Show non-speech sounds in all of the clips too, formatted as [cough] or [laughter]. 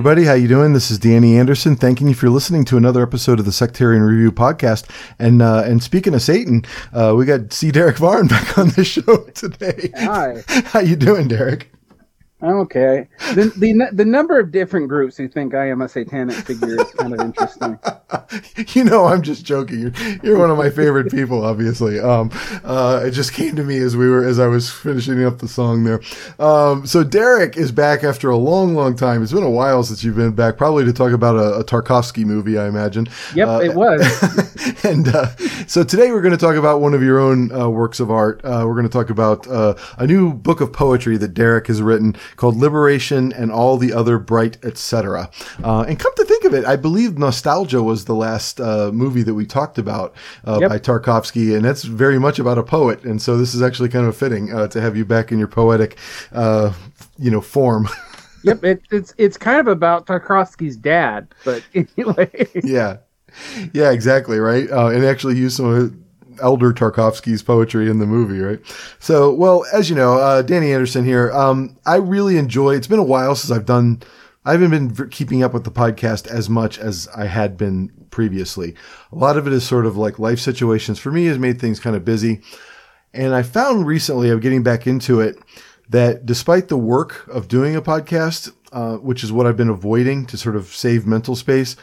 everybody. How you doing? This is Danny Anderson. Thanking you for listening to another episode of the Sectarian Review podcast. And uh, and speaking of Satan, uh, we got C. Derick Varn [laughs] back on the show today. Hi. [laughs] How you doing, Derick? Okay. The, the the number of different groups who think I am a satanic figure is kind of interesting. [laughs] you know, I'm just joking. You're, you're one of my favorite people, obviously. Um, uh, it just came to me as we were as I was finishing up the song there. Um, so Derick is back after a long, long time. It's been a while since you've been back, probably to talk about a, a Tarkovsky movie, I imagine. Yep, Uh, it was. [laughs] and uh, so today we're going to talk about one of your own uh, works of art. Uh, we're going to talk about uh, a new book of poetry that Derick has written called Liberation and All the Other Bright, etc. Uh, and come to think of it, I believe Nostalgia was the last uh, movie that we talked about uh, Yep. by Tarkovsky, and that's very much about a poet. And so this is actually kind of fitting uh, to have you back in your poetic, uh, you know, form. [laughs] yep, it, it's it's kind of about Tarkovsky's dad, but [laughs] anyway. yeah, yeah, exactly, right. Uh, and actually use some of Elder Tarkovsky's poetry in the movie, right? So, well, as you know, uh, Danny Anderson here. Um, I really enjoy. It's been a while since I've done. I haven't been keeping up with the podcast as much as I had been previously. A lot of it is sort of like life situations for me has made things kind of busy. And I found recently, I'm getting back into it, that despite the work of doing a podcast, uh, which is what I've been avoiding to sort of save mental space,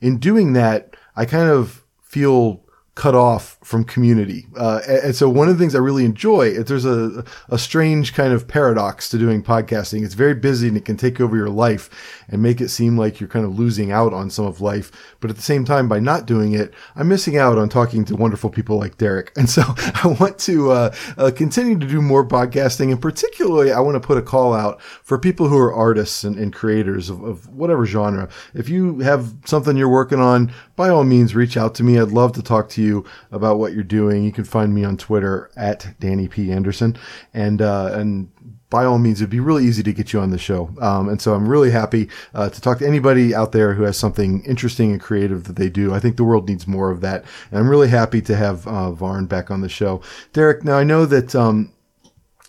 in doing that, I kind of feel cut off from community. Uh, and, so one of the things I really enjoy, if there's a, a strange kind of paradox to doing podcasting. It's very busy and it can take over your life and make it seem like you're kind of losing out on some of life. But at the same time, by not doing it, I'm missing out on talking to wonderful people like Derick. [laughs] And so I want to uh, uh, continue to do more podcasting. And particularly, I want to put a call out for people who are artists and, and creators of, of whatever genre. If you have something you're working on, by all means, reach out to me. I'd love to talk to you about what you're doing. You can find me on Twitter at Danny P. Anderson. And, uh, and by all means, it'd be really easy to get you on the show. Um, and so I'm really happy uh, to talk to anybody out there who has something interesting and creative that they do. I think the world needs more of that. And I'm really happy to have uh, Varn back on the show. Derick, now I know that um,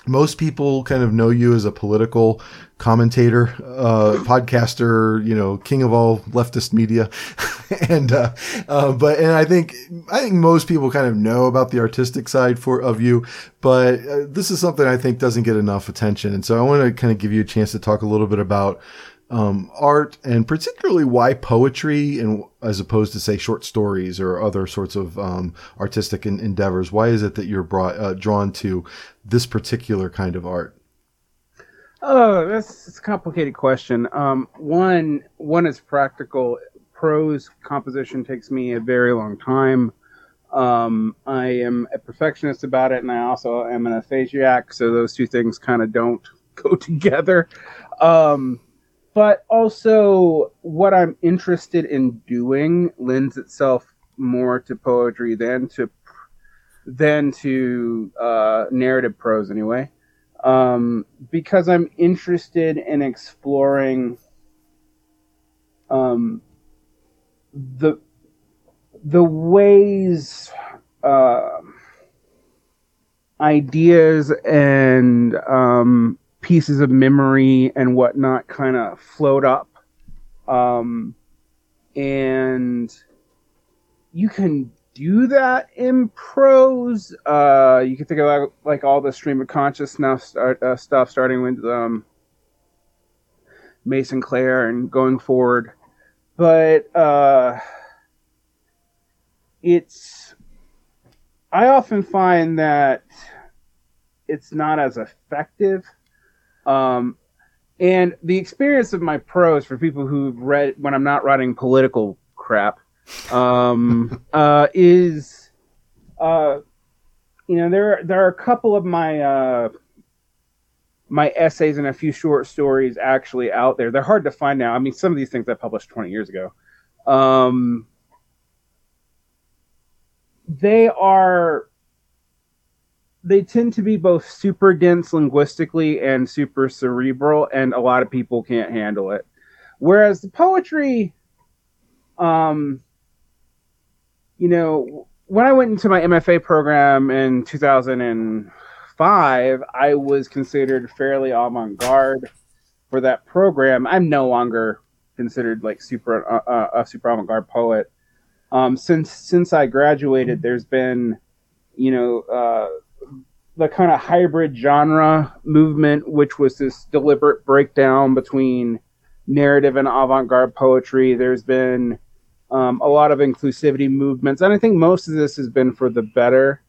most people kind of know you as a political commentator, uh, podcaster, you know, king of all leftist media. [laughs] and, uh, uh, but, and I think, I think most people kind of know about the artistic side for, of you, but uh, this is something I think doesn't get enough attention. And so I want to kind of give you a chance to talk a little bit about, um, art and particularly why poetry and as opposed to say short stories or other sorts of um, artistic en- endeavors why is it that you're brought uh, drawn to this particular kind of art Oh, that's, that's a complicated question. Um, one one is practical. Prose composition takes me a very long time. Um, I am a perfectionist about it, and I also am an aphasiac, so those two things kind of don't [laughs] go together. Um, but also, what I'm interested in doing lends itself more to poetry than to than to uh, narrative prose, anyway. Um, because I'm interested in exploring um, the the ways uh, ideas and um, pieces of memory and whatnot kind of float up, um, and you can do that in prose. Uh, you can think about like all the stream of consciousness start, uh, stuff, starting with um, Mason Clare and going forward. But uh, it's I often find that it's not as effective. Um, and the experience of my prose for people who've read when I'm not writing political crap um, [laughs] uh, is uh, you know, there are, there are a couple of my uh, my essays and a few short stories actually out there. They're hard to find now. I mean, some of these things I published 20 years ago. Um, they are they tend to be both super dense linguistically and super cerebral, and a lot of people can't handle it. Whereas the poetry, um, you know, when I went into my MFA program in 2005, I was considered fairly avant garde for that program. I'm no longer considered like super uh, uh, a super avant garde poet. Um, since since I graduated, there's been, you know, uh, the kind of hybrid genre movement, which was this deliberate breakdown between narrative and avant garde poetry. There's been um, a lot of inclusivity movements, and I think most of this has been for the better,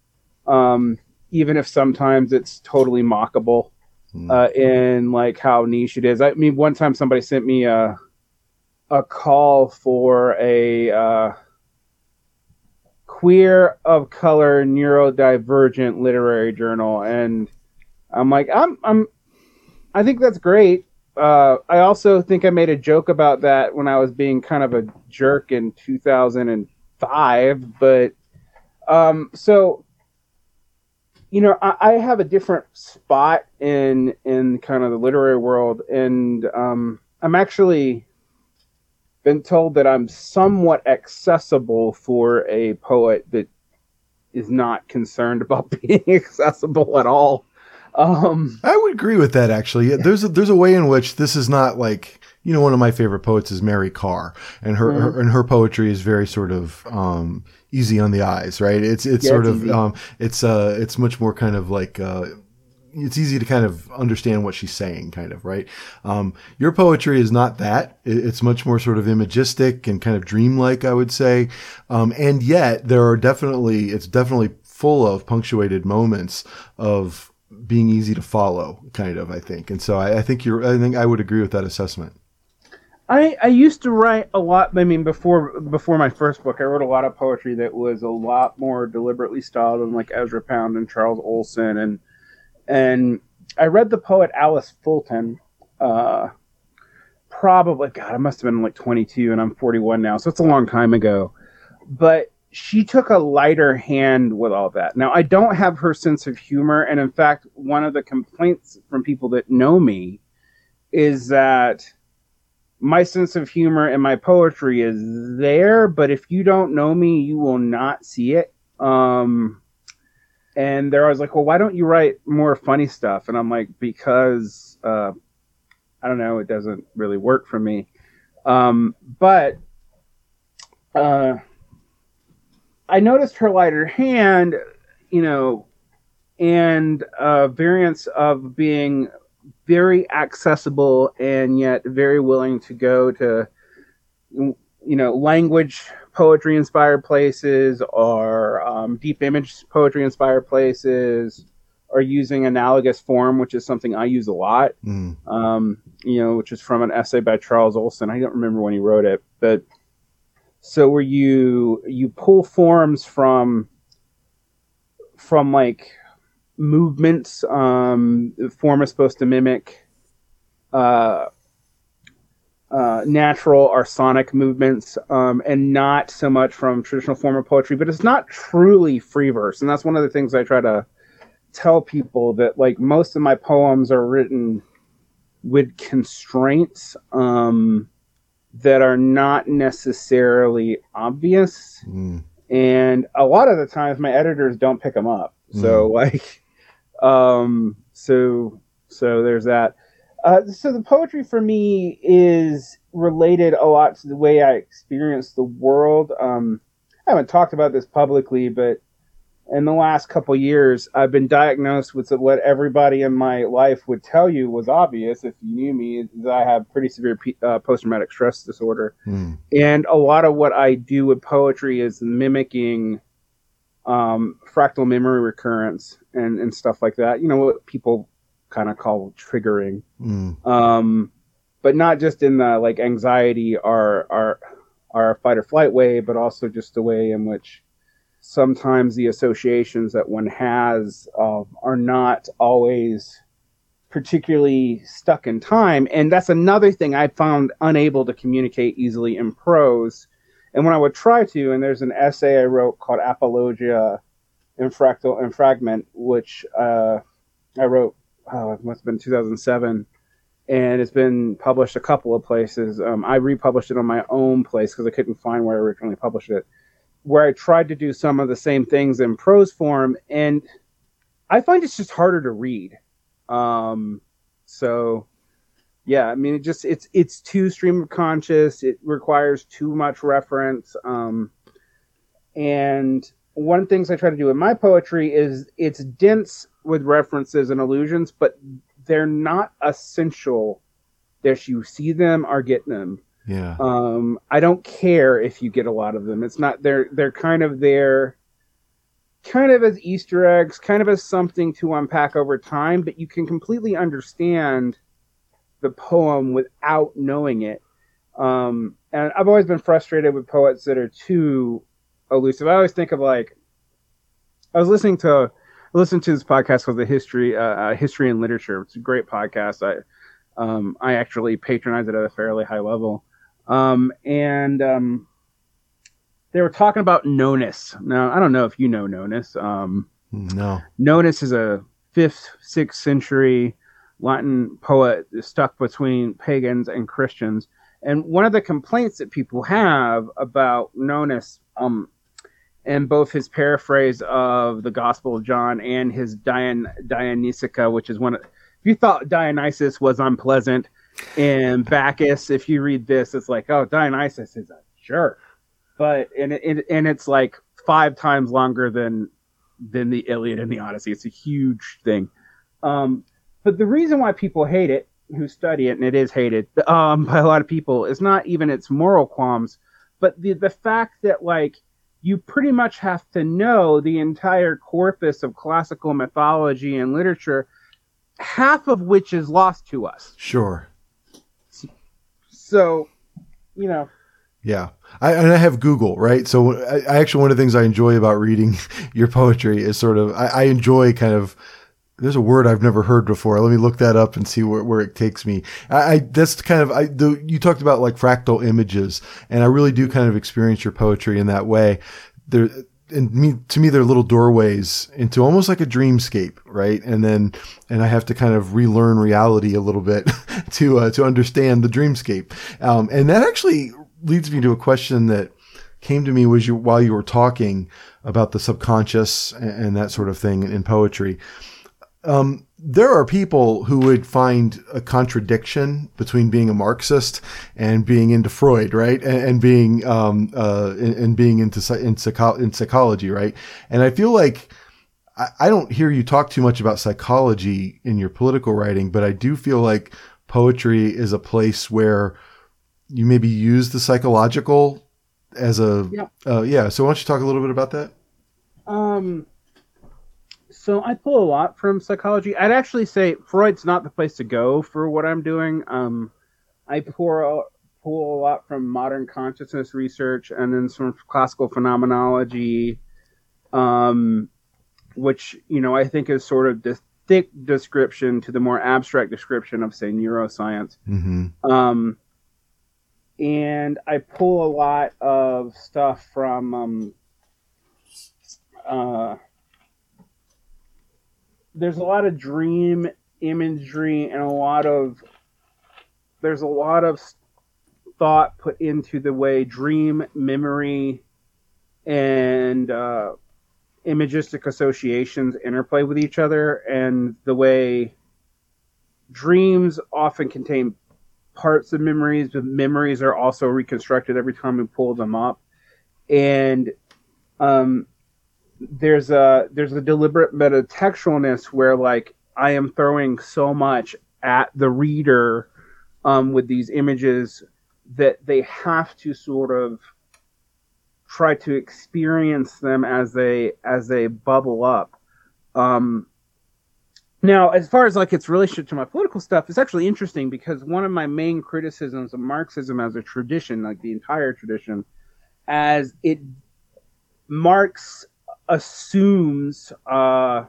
um, even if sometimes it's totally mockable uh, in like how niche it is. I mean, one time somebody sent me a a call for a uh, queer of color neurodivergent literary journal and i'm like i'm i'm i think that's great. Uh, i also think i made a joke about that when i was being kind of a jerk in 2005 but um so you know I, I have a different spot in in kind of the literary world and um i'm actually been told that I'm somewhat accessible for a poet that is not concerned about [laughs] being accessible at all. Um, I would agree with that actually. There's a, there's a way in which this is not like you know one of my favorite poets is Mary Karr, and her, her and her poetry is very sort of um, easy on the eyes, right? It's it's Yeah, sort it's of um, it's uh it's much more kind of like uh, it's easy to kind of understand what she's saying, kind of, right? Um, your poetry is not that. It's much more sort of imagistic and kind of dreamlike, I would say. Um, and yet there are definitely, it's definitely full of punctuated moments of being easy to follow, kind of, I think. And so I, I think you're, I think I would agree with that assessment. I, I used to write a lot. I mean, before before my first book, I wrote a lot of poetry that was a lot more deliberately styled than like Ezra Pound and Charles Olson, and and I read the poet Alice Fulton. Uh, probably, God, I must have been like 22, and I'm 41 now, so it's a long time ago. But she took a lighter hand with all that. Now, I don't have her sense of humor, and in fact, one of the complaints from people that know me is that my sense of humor and my poetry is there, but if you don't know me, you will not see it. Um, and they're always like, "Well, why don't you write more funny stuff?" And I'm like, "Because uh, I don't know, it doesn't really work for me." Um, but uh, I noticed her lighter hand, you know, and uh, variants of being very accessible and yet very willing to go to you know language poetry inspired places or um, deep image poetry inspired places or using analogous form which is something i use a lot Mm. um, you know which is from an essay by charles olson i don't remember when he wrote it but so where you you pull forms from from like movements um form is supposed to mimic uh uh, natural or sonic movements, um, and not so much from traditional form of poetry. But it's not truly free verse, and that's one of the things I try to tell people that like most of my poems are written with constraints um, that are not necessarily obvious Mm. and a lot of the times my editors don't pick them up so like um so so there's that uh, so the poetry for me is related a lot to the way i experience the world um i haven't talked about this publicly but in the last couple years i've been diagnosed with what everybody in my life would tell you was obvious if you knew me that i have pretty severe uh, post-traumatic stress disorder Mm. and a lot of what I do with poetry is mimicking um, fractal memory recurrence and, and stuff like that. You know what people kind of call triggering, Mm. um, but not just in the like anxiety or our our fight or flight way, but also just the way in which sometimes the associations that one has are not always particularly stuck in time. And that's another thing I found unable to communicate easily in prose. And when I would try to, and there's an essay I wrote called Apologia in Fractal and Fragment, which uh, I wrote, oh, it must have been 2007. And it's been published a couple of places. Um, I republished it on my own place because I couldn't find where I originally published it, where I tried to do some of the same things in prose form. And I find it's just harder to read. Um, so yeah, I mean, it just it's it's too stream of conscious. It requires too much reference. Um, and one of the things I try to do in my poetry is it's dense with references and allusions, but they're not essential. That you see them or get them. Yeah. Um, I don't care if you get a lot of them. It's not they're they're kind of there kind of as Easter eggs, kind of as something to unpack over time, but you can completely understand the poem without knowing it. Um, and I've always been frustrated with poets that are too elusive. I always think of like, I was listening to listen to this podcast called the History uh, uh, History and Literature. It's a great podcast. I um, I actually patronize it at a fairly high level, um, and um, they were talking about Nonnus. Now, I don't know if you know Nonnus. Um, no. Nonnus is a fifth, sixth century Latin poet stuck between pagans and Christians. And one of the complaints that people have about Nonnus, um, and both his paraphrase of the Gospel of John and his Dion- Dionysiaca, which is one of, if you thought Dionysus was unpleasant and Bacchus, if you read this, it's like, oh, Dionysus is a jerk but and it, and it's like five times longer than than the Iliad and the Odyssey. It's a huge thing. Um, but the reason why people hate it, who study it, and it is hated um, by a lot of people, is not even its moral qualms, but the the fact that like you pretty much have to know the entire corpus of classical mythology and literature, half of which is lost to us. Sure. So, you know, yeah. I, and I have Google, right? So I, I, actually, one of the things I enjoy about reading [laughs] your poetry is sort of, I, I, enjoy kind of, there's a word I've never heard before. Let me look that up and see where, where it takes me. I, that's kind of, I, the, you talked about like fractal images and I really do kind of experience your poetry in that way. There, and me, to me, they're little doorways into almost like a dreamscape, right? And then, and I have to kind of relearn reality a little bit [laughs] to, uh, to understand the dreamscape. Um, and that actually leads me to a question that came to me was you while you were talking about the subconscious and, and that sort of thing in poetry. Um, there are people who would find a contradiction between being a Marxist and being into Freud, right? And, and being um, uh, and, and, being into in, psycho- in psychology, right? And I feel like I, I don't hear you talk too much about psychology in your political writing, but I do feel like poetry is a place where you maybe use the psychological as a yeah. Uh, yeah. So why don't you talk a little bit about that? Um. So I pull a lot from psychology. I'd actually say Freud's not the place to go for what I'm doing. Um, I pour pull a lot from modern consciousness research and then some classical phenomenology, um, which you know I think is sort of the thick description to the more abstract description of say neuroscience. Mm-hmm. Um, and I pull a lot of stuff from um, uh, there's a lot of dream imagery and a lot of there's a lot of thought put into the way dream memory and uh, imagistic associations interplay with each other and the way dreams often contain parts of memories, but memories are also reconstructed every time we pull them up. And um, there's a there's a deliberate metatextualness where like I am throwing so much at the reader um, with these images that they have to sort of try to experience them as they as they bubble up. Um, now, as far as like its relationship to my political stuff, it's actually interesting because one of my main criticisms of Marxism as a tradition, like the entire tradition, as it Marx assumes uh,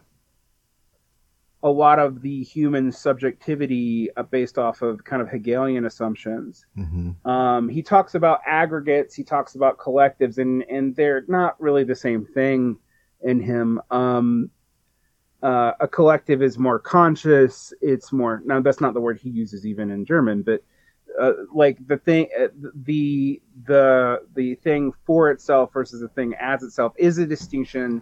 a lot of the human subjectivity uh, based off of kind of Hegelian assumptions. Mm-hmm. Um, he talks about aggregates, he talks about collectives, and and they're not really the same thing in him. Um, uh, a collective is more conscious. It's more now. That's not the word he uses even in German, but uh, like the thing, uh, the the the thing for itself versus the thing as itself is a distinction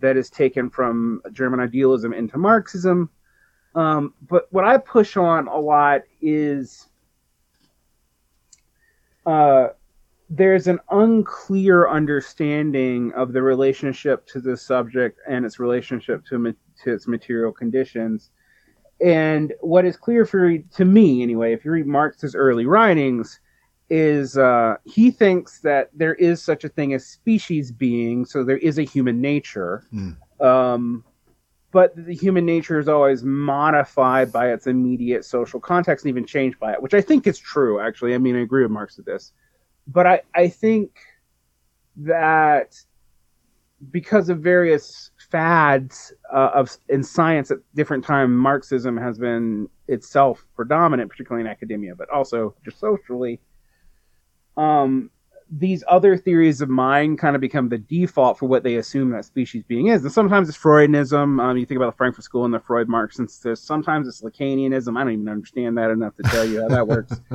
that is taken from German idealism into Marxism. Um, but what I push on a lot is uh, there's an unclear understanding of the relationship to the subject and its relationship to, to its material conditions. And what is clear for to me, anyway, if you read Marx's early writings, is uh, he thinks that there is such a thing as species being, so there is a human nature. Mm. Um, but the human nature is always modified by its immediate social context and even changed by it, which I think is true, actually. I mean, I agree with Marx with this. But I, I think that because of various fads uh, of in science at different time, Marxism has been itself predominant, particularly in academia, but also just socially um, these other theories of mind kind of become the default for what they assume that species being is. And sometimes it's Freudianism. Um, you think about the Frankfurt School and the Freud Marx synthesis. Sometimes it's Lacanianism. I don't even understand that enough to tell you how that works. [laughs]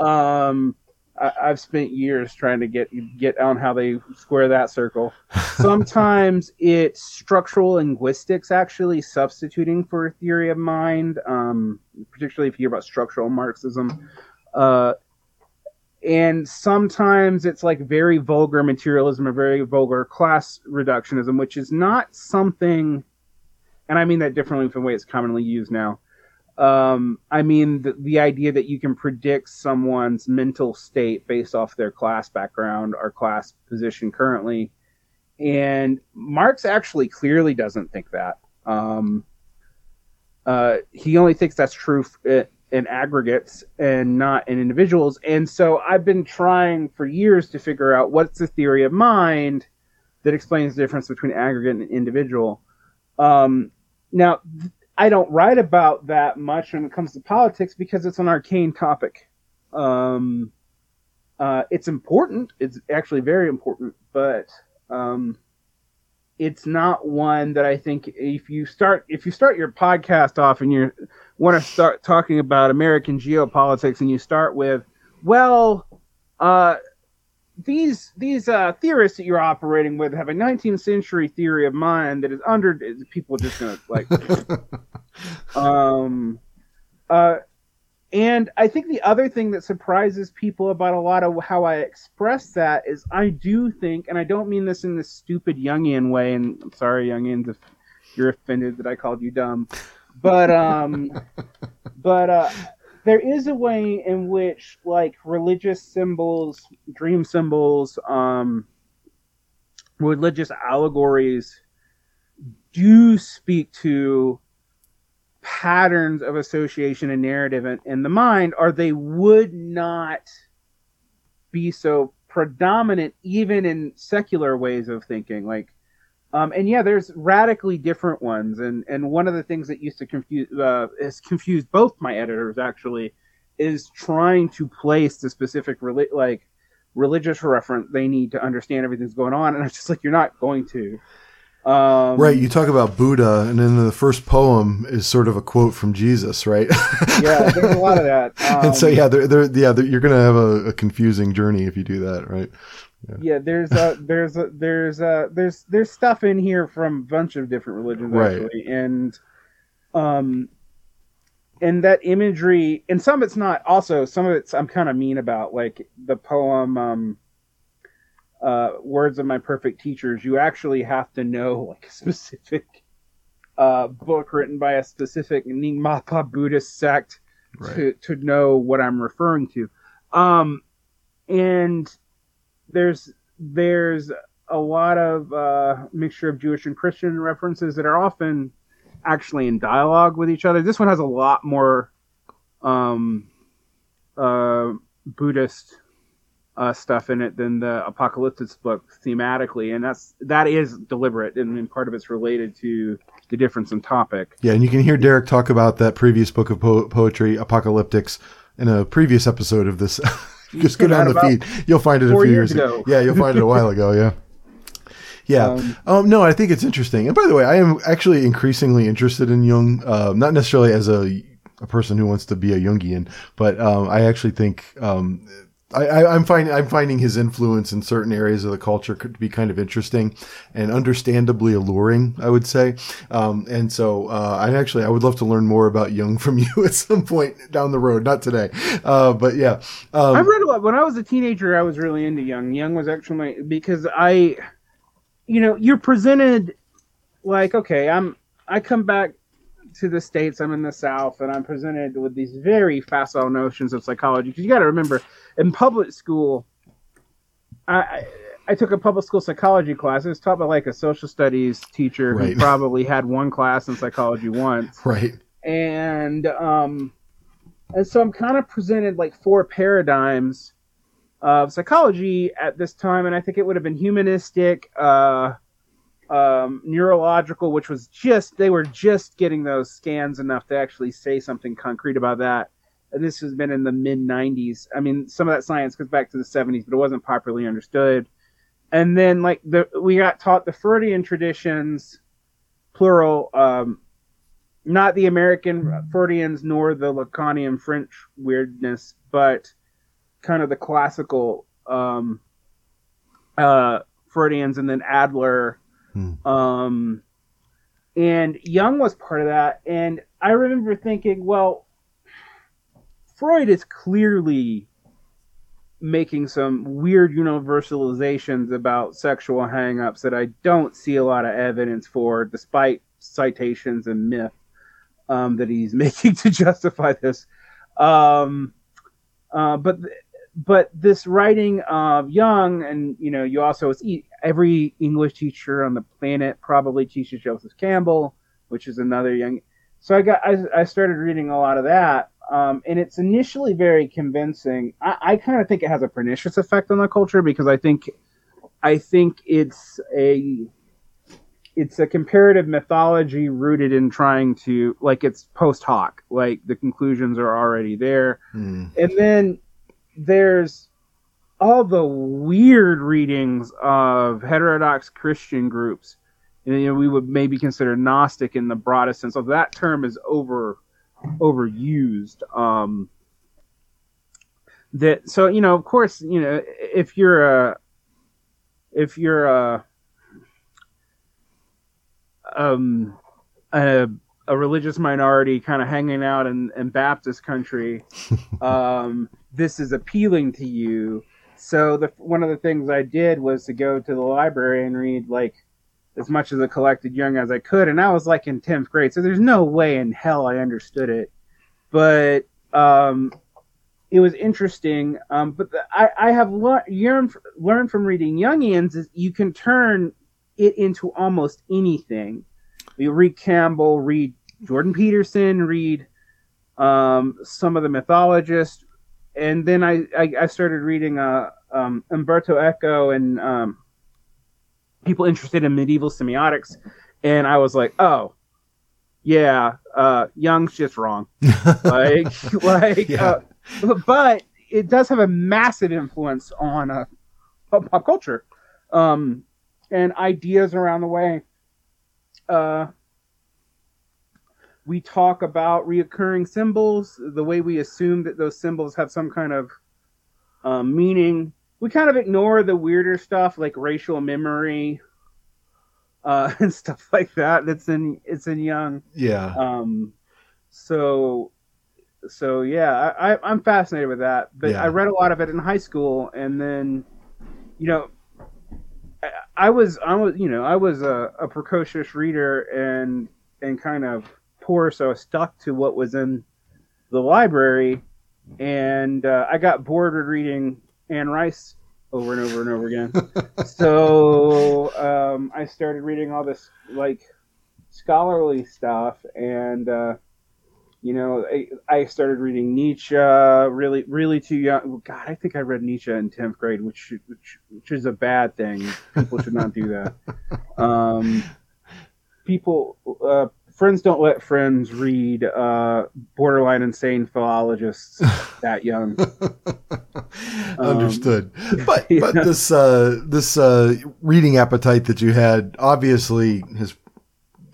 Um, I, have spent years trying to get get on how they square that circle. Sometimes [laughs] it's structural linguistics actually substituting for a theory of mind, um, particularly if you hear about structural Marxism. Uh, and sometimes it's like very vulgar materialism or very vulgar class reductionism, which is not something, and I mean that differently from the way it's commonly used now. Um, I mean the, the idea that you can predict someone's mental state based off their class background or class position currently. And Marx actually clearly doesn't think that. Um, uh, he only thinks that's true in aggregates and not in individuals. And so I've been trying for years to figure out what's the theory of mind that explains the difference between aggregate and individual. Um, now, I don't write about that much when it comes to politics because it's an arcane topic. Um, uh, it's important. It's actually very important, but um, it's not one that I think if you start if you start your podcast off and you want to start talking about American geopolitics and you start with, well, uh, these these uh, theorists that you're operating with have a 19th century theory of mind that is under people just gonna [laughs] like. Um uh and I think the other thing that surprises people about a lot of how I express that is I do think, and I don't mean this in this stupid Jungian way, and I'm sorry, Jungians, if you're offended that I called you dumb, but um, [laughs] but uh, there is a way in which like religious symbols, dream symbols, um, religious allegories do speak to patterns of association and narrative in, in the mind, or they would not be so predominant even in secular ways of thinking. Like um, and yeah, there's radically different ones, and and one of the things that used to confuse uh, has confused both my editors actually is trying to place the specific reli- like religious reference they need to understand everything's going on, and I'm just like, you're not going to. Um, right, you talk about Buddha, and then the first poem is sort of a quote from Jesus, right? [laughs] yeah, there's a lot of that. Um, [laughs] and so, yeah, they're, they're, yeah, they're, you're going to have a, a, confusing journey if you do that, right? Yeah. yeah, there's a [laughs] there's a there's a there's there's stuff in here from a bunch of different religions right. actually, and um, and that imagery, and some of it's not. Also, some of it's I'm kind of mean about, like the poem um, uh, "Words of My Perfect Teachers." You actually have to know [laughs] like a specific uh, book written by a specific Nyingma Buddhist sect right. to to know what I'm referring to. Um, and there's there's a lot of uh, mixture of Jewish and Christian references that are often actually in dialogue with each other. This one has a lot more um, uh, Buddhist uh, stuff in it than the Apocalyptic book thematically, and that's that is deliberate, and, and part of it's related to the difference in topic. Yeah, and you can hear Derick talk about that previous book of po- poetry, Apocalyptics, in a previous episode of this. [laughs] [laughs] Just go down the feed. You'll find it a few years years ago. Yeah, you'll find it a while ago. Yeah. [laughs] Yeah. Um, Um, no, I think it's interesting. And by the way, I am actually increasingly interested in Jung, uh, not necessarily as a, a person who wants to be a Jungian, but um, I actually think um, I, I, I'm finding I'm finding his influence in certain areas of the culture could be kind of interesting and understandably alluring. I would say, um, and so uh, I actually I would love to learn more about Jung from [laughs] you at some point down the road, not today, uh, but yeah. Um, I've read a lot. When I was a teenager, I was really into Jung. Jung was actually my, because I, you know, you're presented like, okay, I'm, I come back to the states. I'm in the South, and I'm presented with these very facile notions of psychology. Because you got to remember, in public school, I. I I took a public school psychology class. It was taught by like a social studies teacher Right. who probably had one class in psychology once right. and um, and so I'm kind of presented like four paradigms of psychology at this time, and I think it would have been humanistic, uh, um, neurological, which was just they were just getting those scans enough to actually say something concrete about that. And this has been in the mid 90s. I mean, some of that science goes back to the 70s, but it wasn't properly understood. And then, like the we got taught the Freudian traditions, plural, um, not the American Freudians nor the Lacanian French weirdness, but kind of the classical um, uh, Freudians, and then Adler. Hmm. Um, and Jung was part of that. And I remember thinking, well, Freud is clearly making some weird universalizations about sexual hangups that I don't see a lot of evidence for, despite citations and myth um, that he's [laughs] making to justify this. Um, uh, but but this writing of Jung, and you know, you also it's, every English teacher on the planet probably teaches Joseph Campbell, which is another Jung. So I got I, I started reading a lot of that, um, and it's initially very convincing. I, I kind of think it has a pernicious effect on the culture because I think I think it's a it's a comparative mythology rooted in trying to like it's post hoc, like the conclusions are already there, Hmm. and then there's all the weird readings of heterodox Christian groups. You know, we would maybe consider Gnostic in the broadest sense. So that term is over overused. Um, that so you know, of course, you know, if you're a if you're a um a, a religious minority kind of hanging out in, in Baptist country, [laughs] um, this is appealing to you. So the one of the things I did was to go to the library and read like as much of the collected Jung as I could, and I was like in tenth grade, so there's no way in hell I understood it. But um, it was interesting. Um, but the, I, I have lear- yearned, learned from reading Jungians is you can turn it into almost anything. You read Campbell, read Jordan Peterson, read um, some of the mythologists, and then I, I, I started reading uh, um, Umberto Eco and um, people interested in medieval semiotics, and I was like, oh, yeah, uh, Jung's just wrong. [laughs] like, [laughs] like, Yeah. uh, but it does have a massive influence on uh, pop, pop culture um, and ideas around the way. Uh, we talk about reoccurring symbols, the way we assume that those symbols have some kind of um, meaning. We kind of ignore the weirder stuff like racial memory uh, [laughs] and stuff like that. That's in it's in Jung. Yeah. Um, so, so yeah, I, I, I'm fascinated with that. But Yeah. I read a lot of it in high school, and then, you know, I, I was I was you know I was a, a precocious reader and and kind of poor, so I was stuck to what was in the library, and uh, I got bored with reading Anne Rice over and over and over again. [laughs] so um, I started reading all this like scholarly stuff and uh, You know, I, I started reading Nietzsche really, really too young. God, I think I read Nietzsche in tenth grade, which, which which is a bad thing. People should not do that. [laughs] Um, people, uh, friends don't let friends read uh, borderline insane philologists [laughs] that young. [laughs] Understood. [laughs] but yeah. but this uh, this uh, reading appetite that you had obviously has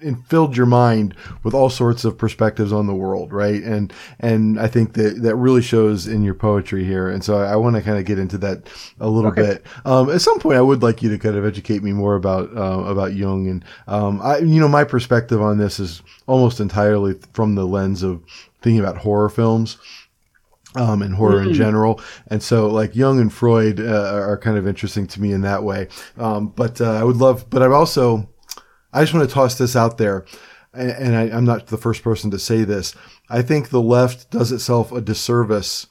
in- filled your mind with all sorts of perspectives on the world, right? And and I think that that really shows in your poetry here. And so I, I want to kind of get into that a little Okay. bit. Um, at some point, I would like you to kind of educate me more about uh, about Jung. And um, I, you know, my perspective on this is almost entirely from the lens of thinking about horror films um, and horror in general. And so, like Jung and Freud uh, are kind of interesting to me in that way. Um, but uh, I would love, but I'm also, I just want to toss this out there. And, I, I'm not the first person to say this. I think the left does itself a disservice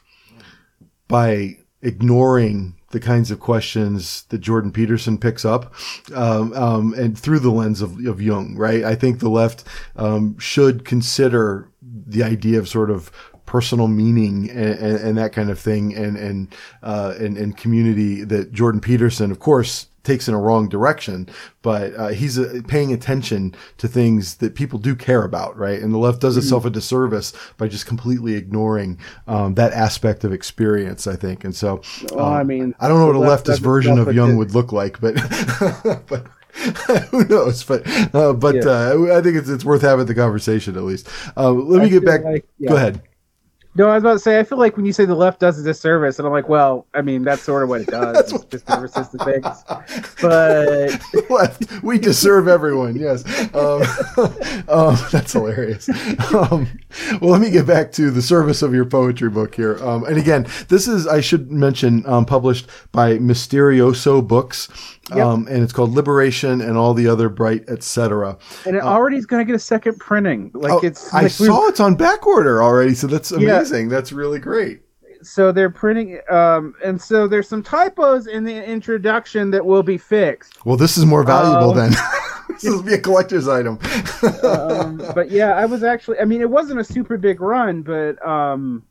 by ignoring the kinds of questions that Jordan Peterson picks up, um, um, and through the lens of, of Jung, right? I think the left um, should consider the idea of sort of personal meaning and, and, and that kind of thing, and and, uh, and and community that Jordan Peterson, of course, takes in a wrong direction, but uh, he's uh, paying attention to things that people do care about, right? And the left does itself a disservice by just completely ignoring um, that aspect of experience, I think. And so, Well, I um, mean, I don't know what a left leftist version of Jung would look like, but [laughs] but. [laughs] Who knows? But uh, but Yeah. uh, I think it's it's worth having the conversation at least. Uh, let me I get back. like- yeah. Go ahead. No, I was about to say, I feel like when you say the left does a disservice, and I'm like, well, I mean, that's sort of what it [laughs] does. it's just services to things. But [laughs] left. We deserve everyone. Yes. Um, [laughs] um, that's hilarious. Um, well, let me get back to the service of your poetry book here. Um, and again, this is, I should mention, um, published by Mysterioso Books. Yep. Um, and it's called Liberation and all the other bright, etc. and it already is going to get a second printing. Like Oh, it's, I like we- saw it's on back order already, so that's Yeah. amazing. That's really great. so they're printing, um, and so there's some typos in the introduction that will be fixed. Well, this is more valuable Um, then. [laughs] [laughs] this will be a collector's item. um, but yeah, I was actually. I mean, it wasn't a super big run, but um,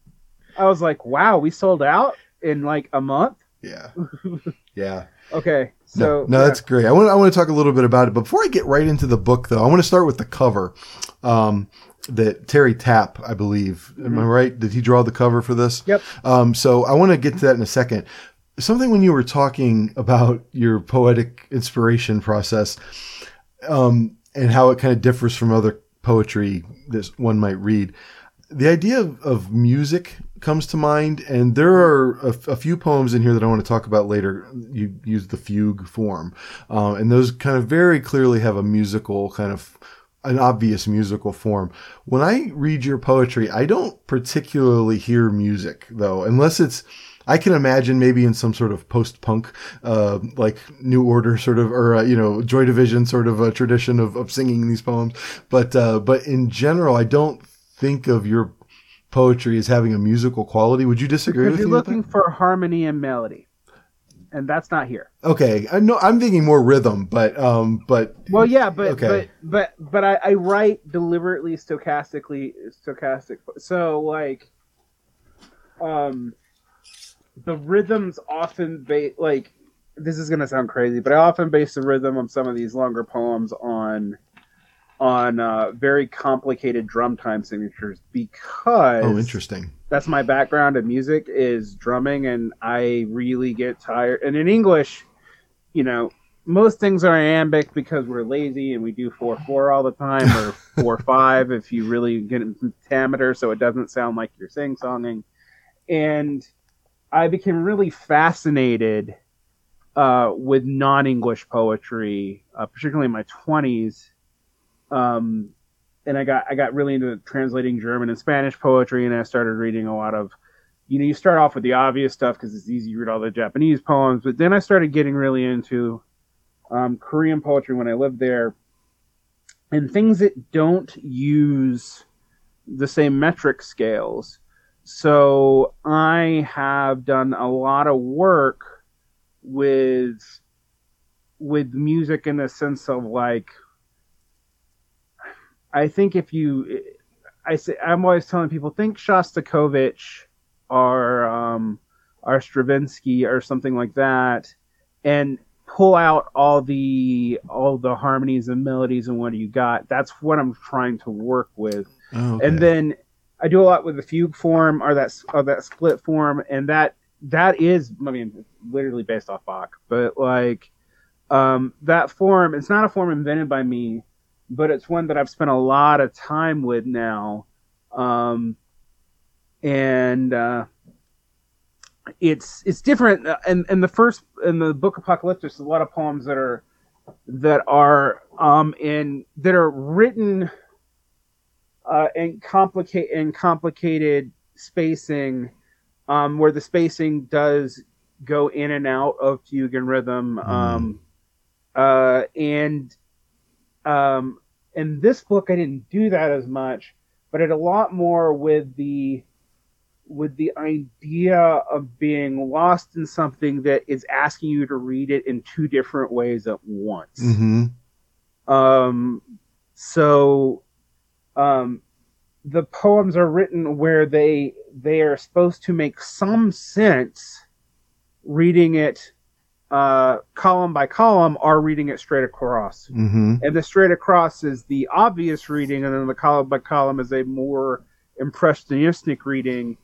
I was like, wow, we sold out in like a month. yeah. [laughs] Yeah. Okay, so no, yeah. that's great. I want to, I want to talk a little bit about it, but before I get right into the book, though, I want to start with the cover. Um, that Terry Tapp, I believe, am I right? Did he draw the cover for this? Yep. Um, so I want to get to that in a second. Something when you were talking about your poetic inspiration process, um, and how it kind of differs from other poetry that one might read. The idea of, of music comes to mind, and there are a, few poems in here that I want to talk about later. You use the fugue form, um, and those kind of very clearly have a musical kind of an obvious musical form. When I read your poetry, I don't particularly hear music though, unless it's I can imagine maybe in some sort of post-punk, uh, like New Order sort of, or uh, you know, Joy Division sort of a tradition of, of singing these poems. But uh, but in general, I don't think of your poetry as having a musical quality. Would you disagree Because with you're looking for harmony and melody, and that's not here. Okay, I know I'm thinking more rhythm, but um, but Well, yeah, but Okay. but but but I, I write deliberately stochastically stochastic. So like, um, the rhythms often ba- like this is gonna sound crazy, but I often base the rhythm of some of these longer poems on on uh, very complicated drum time signatures because oh, interesting. that's my background in music is drumming and i really get tired and in english you know most things are iambic because we're lazy and we do four four all the time or [laughs] four five if you really get in pentameter so it doesn't sound like you're sing songing and i became really fascinated uh, with non-english poetry uh, particularly in my 20s um, and I got I got really into translating German and Spanish poetry, and I started reading a lot of, you know, you start off with the obvious stuff because it's easy to read all the Japanese poems, but then I started getting really into um, Korean poetry when I lived there, and things that don't use the same metric scales. So I have done a lot of work with with music in the sense of like I think if you I say I'm always telling people think Shostakovich or um, or Stravinsky or something like that, and pull out all the all the harmonies and melodies and what you got. That's what I'm trying to work with, Oh, and then I do a lot with the fugue form or that or that split form, and that that is I mean literally based off Bach, but like um, that form it's not a form invented by me, but it's one that I've spent a lot of time with now, um, and uh, it's it's different. uh, And and the first in the book Apocalyptus, there's a lot of poems that are that are um in that are written uh, and complicate and complicated spacing, um, where the spacing does go in and out of fugue and rhythm, um, uh, and um, in this book I didn't do that as much, but I did a lot more with the with the idea of being lost in something that is asking you to read it in two different ways at once. Mhm. Um, so, um, the poems are written where they they are supposed to make some sense, reading it uh, column by column, are reading it straight across. Mhm. And the straight across is the obvious reading, and then the column by column is a more impressionistic reading.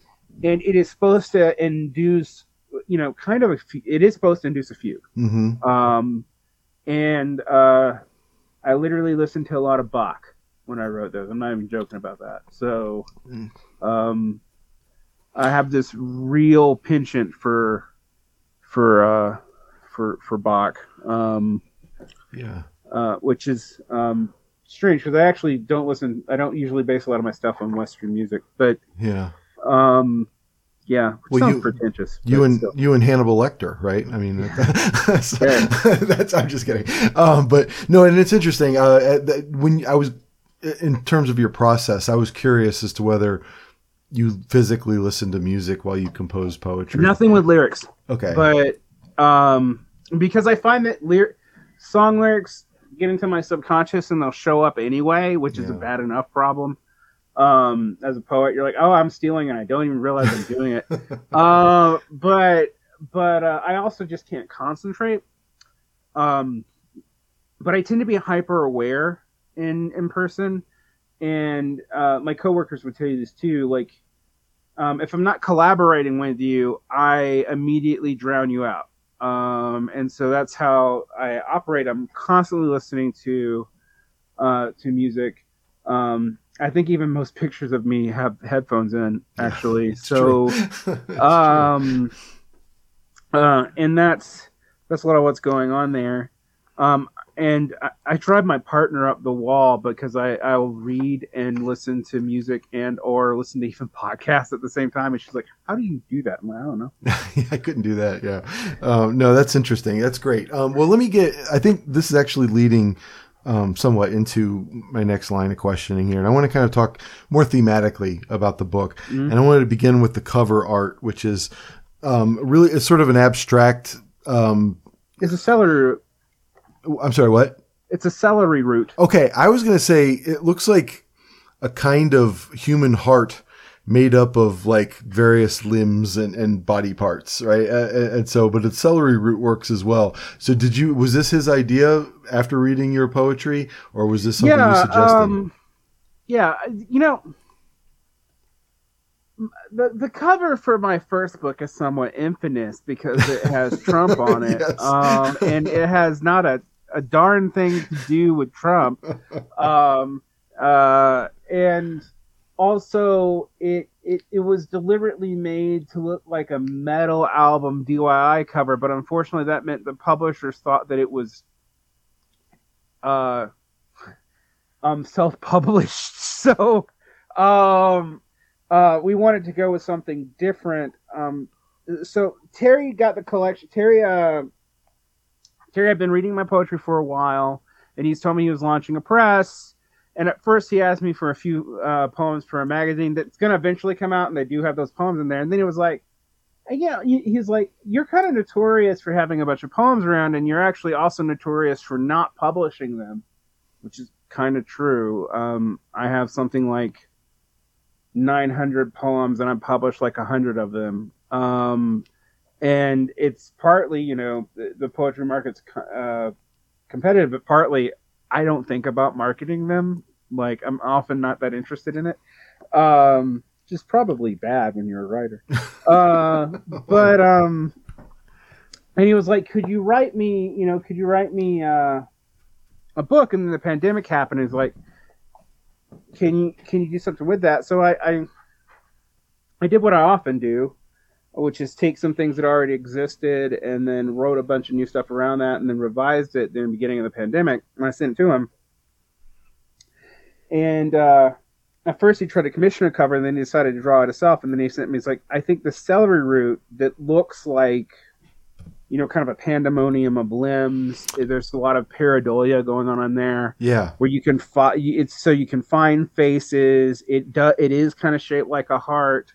And it is supposed to induce, you know, kind of a. It is supposed to induce a fugue. Mhm. Um, and uh, I literally listened to a lot of Bach when I wrote those. I'm not even joking about that. So Mm. um, I have this real penchant for for uh, for for Bach, um, Yeah. uh, which is um, strange because I actually don't listen. I don't usually base a lot of my stuff on Western music, but Yeah. um, yeah, which Well, sounds you- pretentious. You and still. you and Hannibal Lecter, right? I mean, that's, [laughs] that's I'm just kidding. Um, but no, and it's interesting. Uh, when I was in terms of your process, I was curious as to whether you physically listen to music while you compose poetry. nothing with lyrics. Okay. but um, because I find that lyr- song lyrics get into my subconscious and they'll show up anyway, which is a bad enough problem. Um, as a poet, you're like, oh, I'm stealing, and I don't even realize I'm doing it. [laughs] uh, but but uh, I also just can't concentrate. Um, but I tend to be hyper aware in in person, and uh, my coworkers would tell you this too. Like, um, if I'm not collaborating with you, I immediately drown you out. Um, and so that's how I operate. I'm constantly listening to uh, to music. Um, I think even most pictures of me have headphones in, actually. It's so, true. [laughs] It's true. um, uh, and that's that's a lot of what's going on there. Um, and I, I drive my partner up the wall because I I will read and listen to music and or listen to [laughs] even podcasts at the same time. And she's like, "How do you do that?" I'm like, "I don't know." [laughs] I couldn't do that. Yeah. Um, no, that's interesting. That's great. Um, well, let me get, I think this is actually leading um, somewhat into my next line of questioning here. And I want to kind of talk more thematically about the book. Mhm. And I wanted to begin with the cover art, which is um, really, it's sort of an abstract. Um, It's a celery. I'm sorry, what? It's a celery root. Okay. I was going to say it looks like a kind of human heart made up of like various limbs and, and body parts, right? Uh, and and so, but its celery root works as well. So, did you? Was this his idea after reading your poetry, or was this something you suggested? um, yeah. You know, the the cover for my first book is somewhat infamous because it has Trump on it, [laughs] Yes. um, and it has not a a darn thing to do with Trump. [laughs] Um, uh, and also, it, it it was deliberately made to look like a metal album DIY cover, but unfortunately, that meant the publishers thought that it was uh, um, self-published. [laughs] So, um, uh, we wanted to go with something different. Um, so Terry got the collection. Terry, uh, Terry had been reading my poetry for a while, and he's told me he was launching a press. And at first, he asked me for a few uh, poems for a magazine that's going to eventually come out, and they do have those poems in there. And then it was like, yeah, he- he's like, you're kind of notorious for having a bunch of poems around, and you're actually also notorious for not publishing them, which is kind of true. Um, I have something like 900 poems and I published like 100 of them. Um, and it's partly, you know, the, the poetry market's uh, competitive, but partly I don't think about marketing them. Like I'm often not that interested in it. Um, just probably bad when you're a writer. [laughs] uh, but um, and he was like, "Could you write me? You know, could you write me uh, a book?" And then the pandemic happened. He's like, "Can you can you do something with that?" So I I, I did what I often do, which is take some things that already existed and then wrote a bunch of new stuff around that and then revised it in the beginning of the pandemic. And I sent it to him. And uh, at first he tried to commission a cover and then he decided to draw it himself. And then he sent me, he's like, I think the celery root that looks like, you know, kind of a pandemonium of limbs. There's a lot of pareidolia going on in there Yeah. where you can find it's so you can find faces. It does it is kind of shaped like a heart,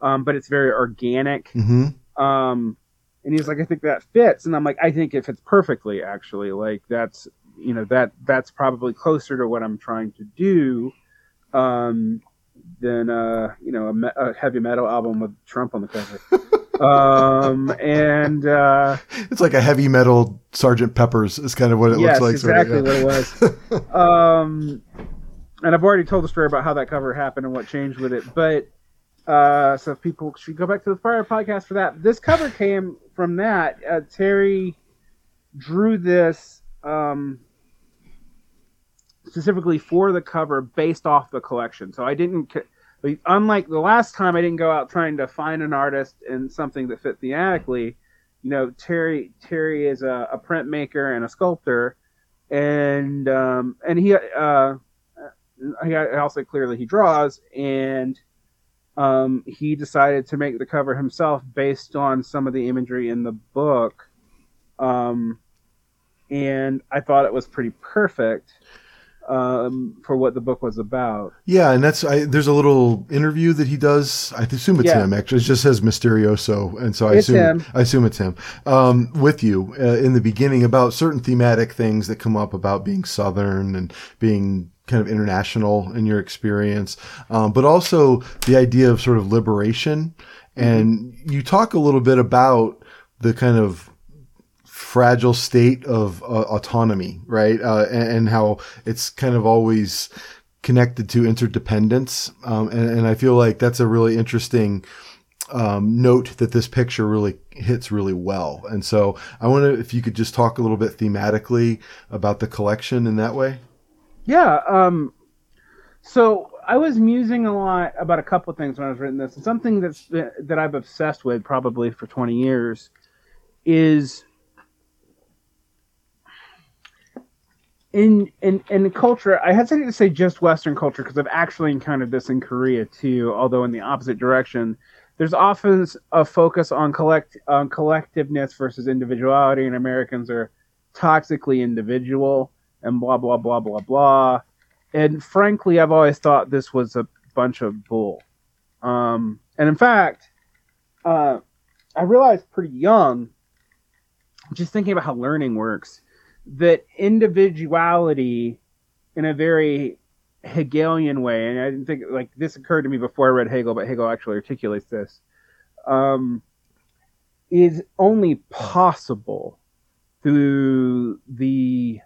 um, but it's very organic. hmm Um, and he's like, I think that fits, and I'm like, I think it fits perfectly. Actually, like that's you know that that's probably closer to what I'm trying to do, um, than uh, you know a, me- a heavy metal album with Trump on the cover. [laughs] um, and uh, It's like a heavy metal Sergeant Pepper's is kind of what it yes, looks like. exactly sort of, what it was. [laughs] um, and I've already told the story about how that cover happened and what changed with it. But uh, so people should go back to the prior podcast for that. This cover came from that. Uh, Terry drew this um, specifically for the cover based off the collection. So I didn't. Unlike the last time, I didn't go out trying to find an artist and something that fit thematically. You know, Terry Terry is a, a printmaker and a sculptor, and um, and he uh, he also clearly he draws, and um, he decided to make the cover himself based on some of the imagery in the book, um, and I thought it was pretty perfect um, for what the book was about. Yeah, and that's I, there's a little interview that he does. I assume it's Yeah. him. Actually, it just says Mysterioso, and so I It's assume him. I assume it's him. Um, with you uh, in the beginning about certain thematic things that come up about being Southern and being kind of international in your experience, um, but also the idea of sort of liberation. And you talk a little bit about the kind of fragile state of uh, autonomy, right? Uh, and, and how it's kind of always connected to interdependence. Um, and, and I feel like that's a really interesting um, note that this picture really hits really well. And so I wonder if you could just talk a little bit thematically about the collection in that way. Yeah. Um, so I was musing a lot about a couple of things when I was writing this, and something that's that I've obsessed with probably for 20 years is in in in culture. I hesitate to say just Western culture because I've actually encountered this in Korea too, although in the opposite direction. There's often a focus on collect on collectiveness versus individuality, and Americans are toxically individual and blah blah blah blah blah. And frankly, I've always thought this was a bunch of bull. Um, and in fact, uh, I realized pretty young, just thinking about how learning works, that individuality, in a very Hegelian way, and I didn't think like this occurred to me before I read Hegel, but Hegel actually articulates this, um, is only possible through the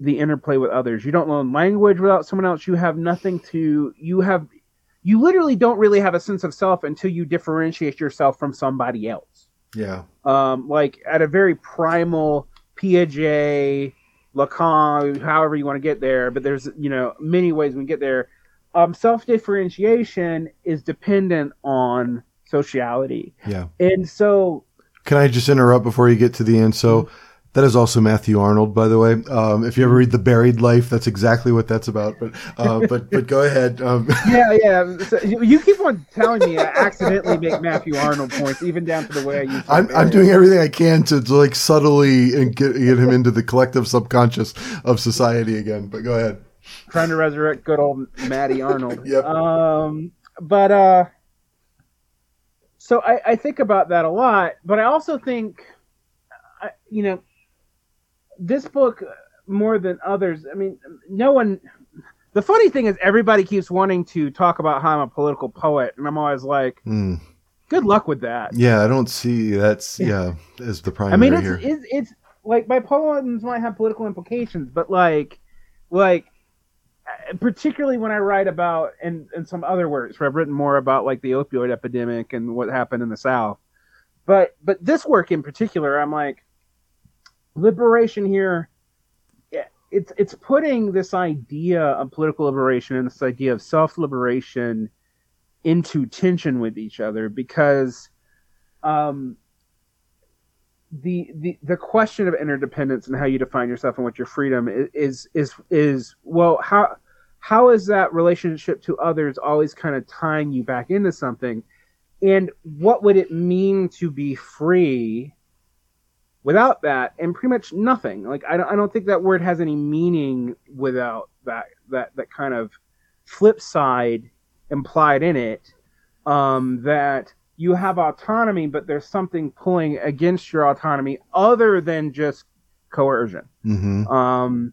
the interplay with others. You don't learn language without someone else. You have nothing to you have you literally don't really have a sense of self until you differentiate yourself from somebody else. Yeah. Um, like at a very primal Piaget, Lacan, however you want to get there, but there's you know many ways we can get there. Um, self differentiation is dependent on sociality, Yeah. and so Can I just interrupt before you get to the end? So that is also Matthew Arnold, by the way. Um, if you ever read The Buried Life, that's exactly what that's about. But uh, [laughs] but but go ahead. Um, yeah, yeah. So you keep on telling me I accidentally make Matthew Arnold points, even down to the way I use. I'm, I'm doing everything I can to, to like subtly and get, get him into the collective subconscious of society again. But go ahead. trying to resurrect good old Matty Arnold. [laughs] Yep. Um, but uh, so I, I think about that a lot. But I also think, I, you know, this book more than others. I mean, no one, the funny thing is everybody keeps wanting to talk about how I'm a political poet, and I'm always like, Mm. good luck with that. Yeah, I don't see that's yeah as the primary I mean, it's, it's it's like my poems might have political implications, but like, like, uh, particularly when I write about and and some other works where I've written more about like the opioid epidemic and what happened in the South, but but this work in particular, I'm like, liberation here it's it's putting this idea of political liberation and this idea of self liberation into tension with each other because um, the the the question of interdependence and how you define yourself and what your freedom i- is is is well how how is that relationship to others always kind of tying you back into something? And what would it mean to be free without that and pretty much nothing like I don't, I don't think that word has any meaning without that that that kind of flip side implied in it um, that you have autonomy, but there's something pulling against your autonomy other than just coercion. hmm Um,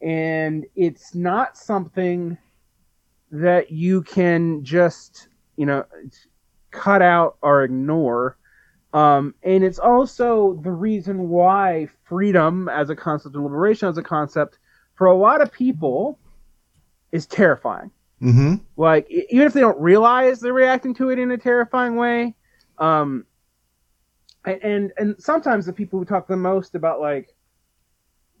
and it's not something that you can just, you know, cut out or ignore. Um, and it's also the reason why freedom as a concept and liberation as a concept for a lot of people is terrifying. Hmm like even if they don't realize they're reacting to it in a terrifying way um and, and sometimes the people who talk the most about like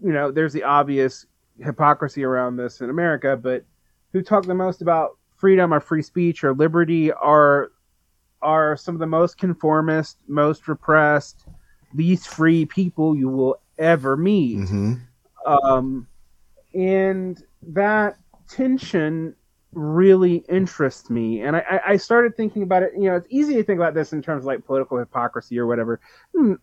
you know there's the obvious hypocrisy around this in america but who talk the most about freedom or free speech or liberty are are some of the most conformist most repressed least free people you will ever meet hmm um, and that tension really interests me. And I, I- started thinking about it. You know, it's easy to think about this in terms of like political hypocrisy or whatever. Hmm.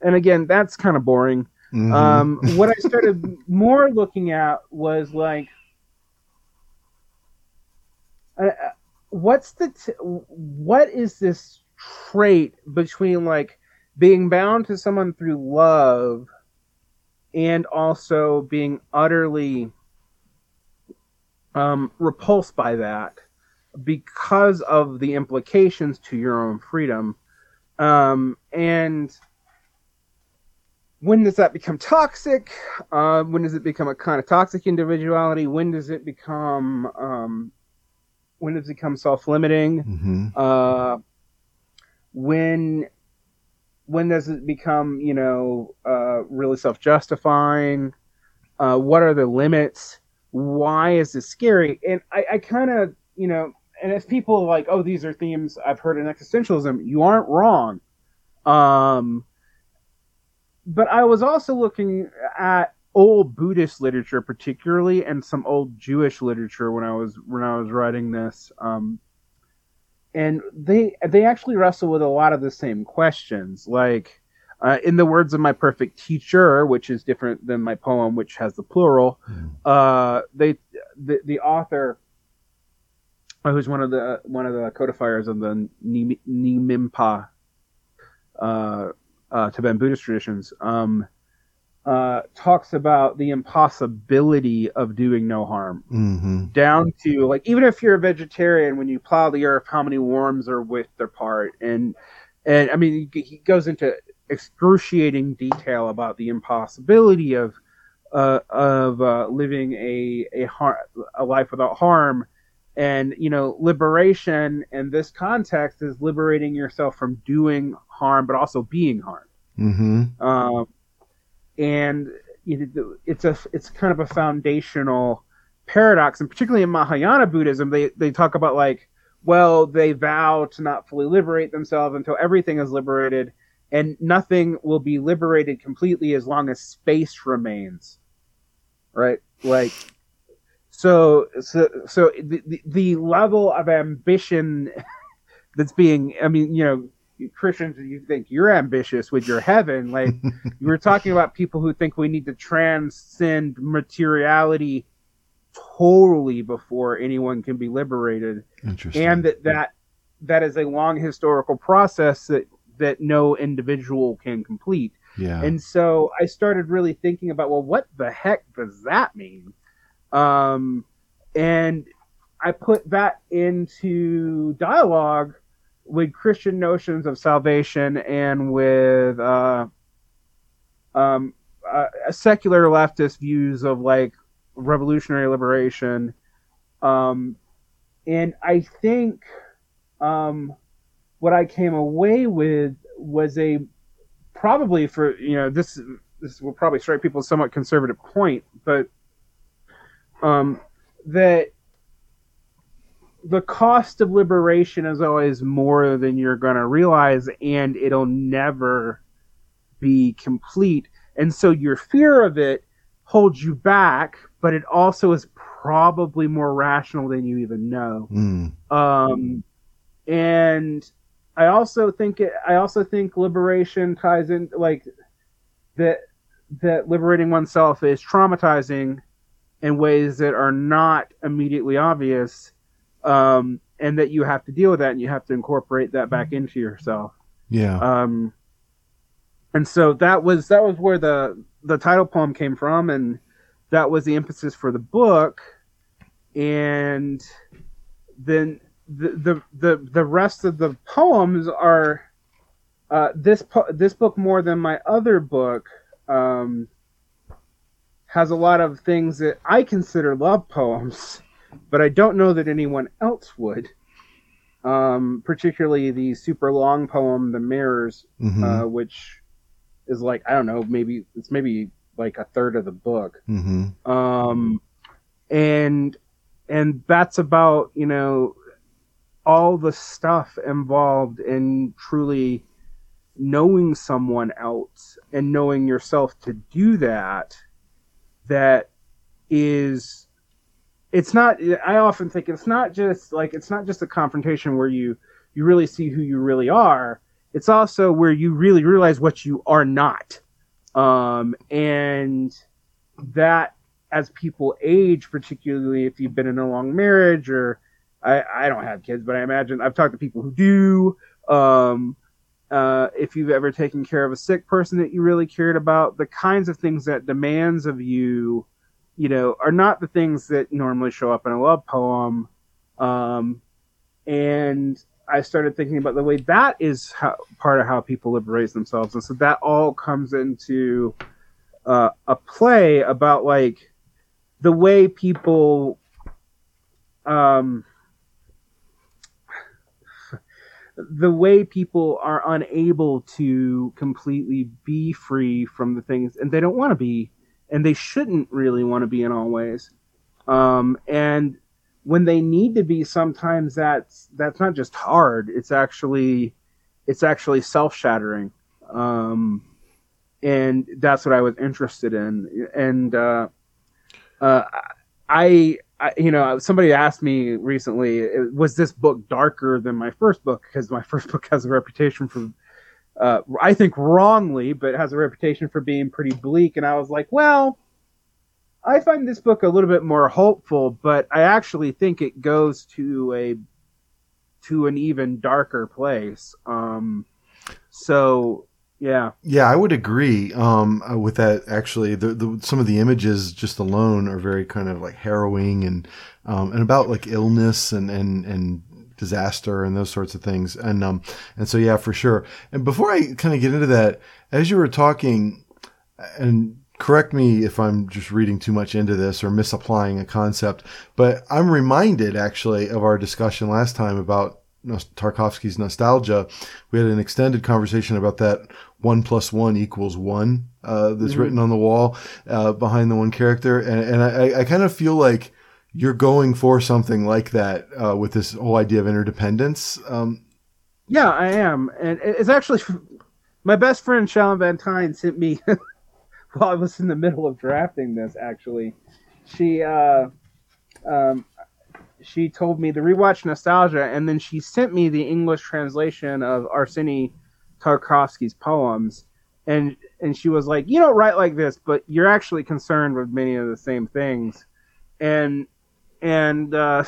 And again, that's kind of boring. hmm Um, [laughs] what I started more looking at was like, what's the t- what is this trait between like being bound to someone through love and also being utterly um, repulsed by that because of the implications to your own freedom um, and when does that become toxic? Uh, when does it become a kind of toxic individuality? When does it become um, when does it become self-limiting? hmm Uh, when when does it become you know uh, really self-justifying? Uh, what are the limits? Why is this scary? And I, I kind of you know, and if people are like, oh, these are themes I've heard in existentialism, you aren't wrong. Um, but I was also looking at old Buddhist literature, particularly, and some old Jewish literature when I was when I was writing this. Um, and they they actually wrestle with a lot of the same questions. Like, uh, in the words of my perfect teacher, which is different than my poem, which has the plural. Uh, they the the author, who's one of the one of the codifiers of the Ni- Nyingmapa uh, uh, Tibetan Buddhist traditions, um, uh, talks about the impossibility of doing no harm. Hmm down to like even if you're a vegetarian when you plow the earth how many worms are width part, and and i mean he goes into excruciating detail about the impossibility of uh, of uh, living a a, har- a life without harm. And you know liberation in this context is liberating yourself from doing harm but also being harmed. Hmm um, and it's a it's kind of a foundational paradox, and particularly in Mahayana Buddhism, they they talk about like, well, they vow to not fully liberate themselves until everything is liberated, and nothing will be liberated completely as long as space remains, right? Like, so so so the the, the level of ambition [laughs] that's being, I mean, you know. Christians, you think you're ambitious with your heaven, like [laughs] you were talking about people who think we need to transcend materiality totally before anyone can be liberated Interesting. and that that that is a long historical process that that no individual can complete yeah. and so i started really thinking about well what the heck does that mean um and I put that into dialogue with Christian notions of salvation and with uh, um, uh, secular leftist views of like revolutionary liberation. Um, and I think um, what I came away with was a probably for you know this this will probably strike people somewhat conservative point, but um, that the cost of liberation is always more than you're going to realize, and it'll never be complete. And so your fear of it holds you back, but it also is probably more rational than you even know. Mm. Um, and I also think it, I also think liberation ties in like that that liberating oneself is traumatizing in ways that are not immediately obvious, um, and that you have to deal with that and you have to incorporate that back into yourself. Yeah. Um, and so that was that was where the the title poem came from, and that was the emphasis for the book. And then the the the, the rest of the poems are uh, this po- this book more than my other book um, has a lot of things that I consider love poems, [laughs] but I don't know that anyone else would. Um, particularly the super long poem, "The Mirrors," Mhm. uh, which is like I don't know, maybe it's maybe like a third of the book hmm um, and and that's about you know all the stuff involved in truly knowing someone else and knowing yourself to do that that is it's not i often think it's not just like it's not just a confrontation where you you really see who you really are it's also where you really realize what you are not um and that as people age, particularly if you've been in a long marriage or I, I don't have kids, but I imagine I've talked to people who do. Um, uh, if you've ever taken care of a sick person that you really cared about, the kinds of things that demands of you, you know, are not the things that normally show up in a love poem. Um, and I started thinking about the way that is how, part of how people liberate themselves, and so that all comes into uh, a play about like the way people um the way people are unable to completely be free from the things and they don't want to be and they shouldn't really want to be in all ways. Um and when they need to be sometimes that's that's not just hard it's actually it's actually self-shattering. Um and that's what i was interested in. And uh uh, I, I, you know, somebody asked me recently, was this book darker than my first book? Because my [laughs] first book has a reputation for, uh, I think wrongly, but has a reputation for being pretty bleak. And I was like, well, I find this book a little bit more hopeful, but I actually think it goes to a, to an even darker place. Um, so yeah, Yeah, I would agree um, uh, with that. Actually, the, the some of the images just alone are very kind of like harrowing and um, and about like illness and and and disaster and those sorts of things. And um and so yeah, for sure. And before I kind of get into that, as you were talking, and correct me if I'm just reading too much into this or misapplying a concept, but I'm reminded actually of our discussion last time about Tarkovsky's nostalgia. We had an extended conversation about that one plus one equals one uh, that's written on the wall uh, behind the one character, and, and I, I kind of feel like you're going for something like that uh, with this whole idea of interdependence. Um, Yeah, I am, and it's actually my best friend Sean Van Tyne sent me [laughs] while I was in the middle of drafting this. Actually, she uh, um, she told me to rewatch Nostalgia, and then she sent me the English translation of Arseny Tarkovsky's poems, and and she was like, "You don't write like this, but you're actually concerned with many of the same things," and and uh,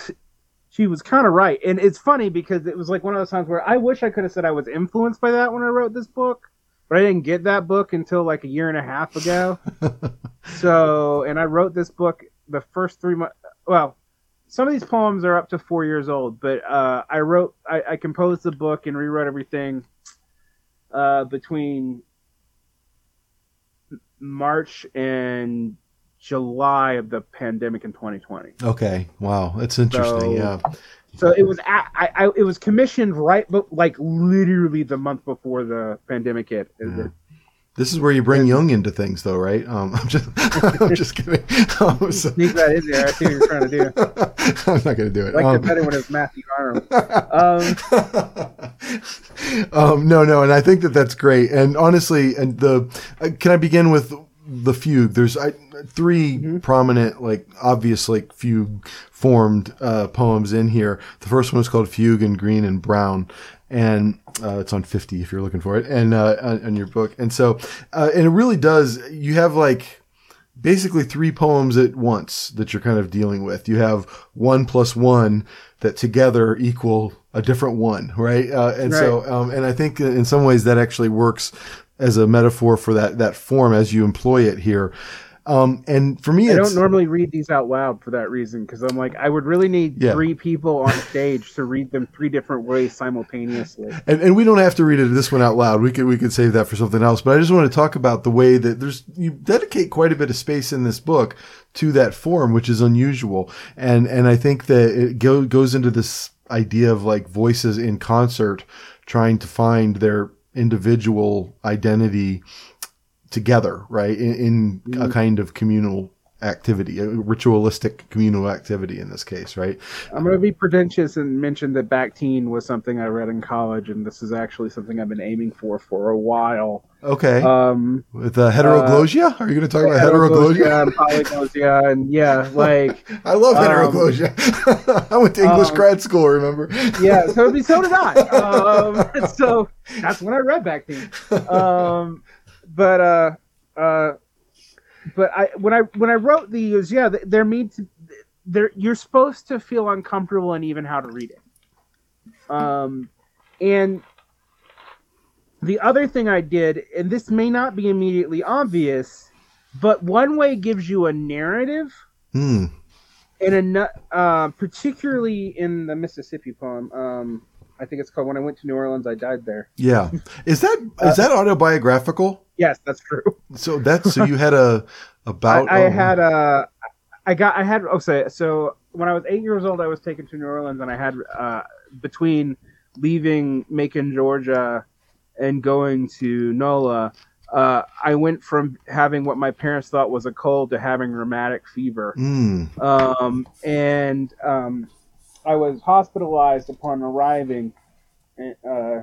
she was kind of right. And it's funny because it was like one of those times where I wish I could have said I was influenced by that when I wrote this book, but I didn't get that book until like a year and a half ago. [laughs] so, and I wrote this book the first three months. Well, some of these poems are up to four years old, but uh, I wrote, I, I composed the book and rewrote everything uh, between March and July of the pandemic in 2020. Okay. Wow. That's interesting. So- yeah. So it was, at, I, I, it was commissioned right, but like literally the month before the pandemic hit. Yeah. This is where you bring Jung into things, though, right? Um, I'm just, [laughs] I'm just kidding. Um, so- Sneak that in there. I see what you're trying to do. [laughs] I'm not going to do it. I like Um, the better Matthew Arnold. Um, [laughs] um, no, no, and I think that that's great. And honestly, and the uh, can I begin with the fugue? There's I, 3 prominent, like obvious, like fugue formed uh, poems in here. The first one is called "Fugue" in green and brown, and uh, it's on 50 if you're looking for it, and uh, on, on your book. And so, uh, and it really does. You have like basically three poems at once that you're kind of dealing with. You have one plus one that together equal a different one, right? Uh, and so, um, and I think in some ways that actually works as a metaphor for that that form as you employ it here. Um, and for me, I don't normally read these out loud for that reason because I'm like, I would really need Yeah. three people on stage to read them three different ways simultaneously. and, and we don't have to read it this one out loud. We could we could save that for something else. But I just want to talk about the way that there's you dedicate quite a bit of space in this book to that form, which is unusual. And and I think that it go, goes into this idea of like voices in concert, trying to find their individual identity together, right? In, in a mm-hmm. kind of communal activity, a ritualistic communal activity in this case, right? I'm going to be pretentious and mention that Bakhtin was something I read in college, and this is actually something I've been aiming for for a while. Okay. Um, With uh, heteroglossia? Are you going to talk about heteroglossia heteroglossia? and polyglossia, and yeah, [laughs] like I love Um. [laughs] I went to English um, grad school, remember? yeah, so so did I. [laughs] Um, so that's when I read Bakhtin. Um, but uh, uh, but I when I when I wrote these, yeah, they're meant to. They're you're supposed to feel uncomfortable and even how to read it. Um, and the other thing I did, and this may not be immediately obvious, but one way gives you a narrative Hmm. in a uh, particularly in the Mississippi poem. Um, I think it's called "When I Went to New Orleans, I Died There." Yeah. Is that Uh, is that autobiographical? Yes, that's true. So that's so you had a about [laughs] I, I oh, had a, I got, I had. Oh, say so. When I was eight years old, I was taken to New Orleans, and I had uh, between leaving Macon, Georgia, and going to NOLA. Uh, I went from having what my parents thought was a cold to having rheumatic fever. Mm. um, and um, I was hospitalized upon arriving, and, uh,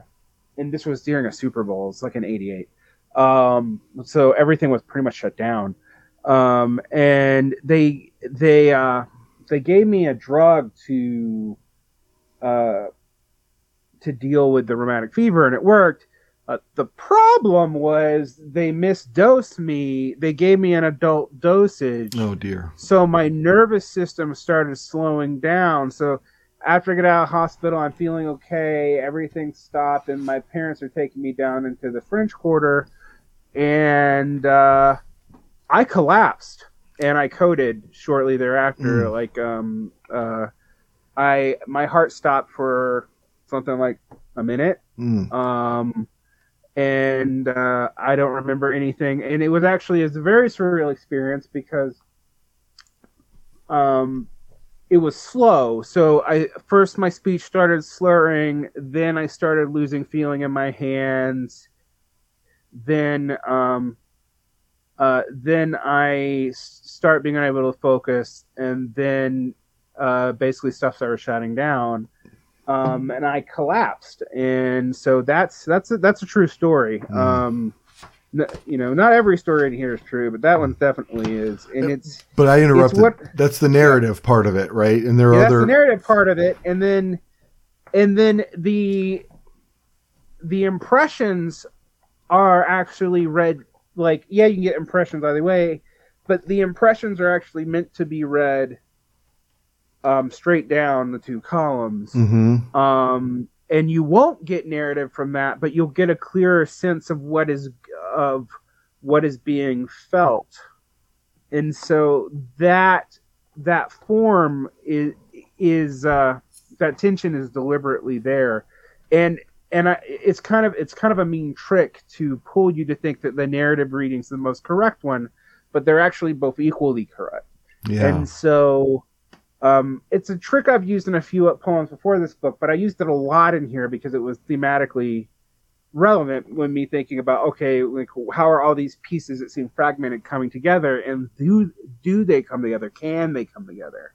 and this was during a Super Bowl. It's like an '88, um, so everything was pretty much shut down. Um, and they they uh, they gave me a drug to uh, to deal with the rheumatic fever, and it worked. Uh, the problem was they misdosed me. They gave me an adult dosage Oh dear. so my nervous system started slowing down so after i get out of hospital i'm feeling okay everything stopped and my parents are taking me down into the french quarter and uh, i collapsed and i coded shortly thereafter Mm. like um uh i my heart stopped for something like a minute Mm. um, and uh, I don't remember anything. And it was actually a very surreal experience because um, it was slow. So I first my speech started slurring, then I started losing feeling in my hands, then um, uh, then I start being unable to focus, and then uh, basically stuff started shutting down um, and I collapsed. And so that's that's a, that's a true story. Mm. Um, n- you know, not every story in here is true, but that one definitely is. And it's But I interrupted. what- that's the narrative part of it, right? And there are yeah, that's other the narrative part of it, and then and then the the impressions are actually read like yeah, you can get impressions either way, but the impressions are actually meant to be read um, straight down the two columns. Mhm. um, and you won't get narrative from that, but you'll get a clearer sense of what is of what is being felt, and so that that form is is uh, that tension is deliberately there, and and I, it's kind of it's kind of a mean trick to pull you to think that the narrative reading's the most correct one, but they're actually both equally correct. Yeah. And so um, it's a trick I've used in a few poems before this book, but I used it a lot in here because it was thematically relevant when me thinking about okay, like how are all these pieces that seem fragmented coming together, and do do they come together? Can they come together?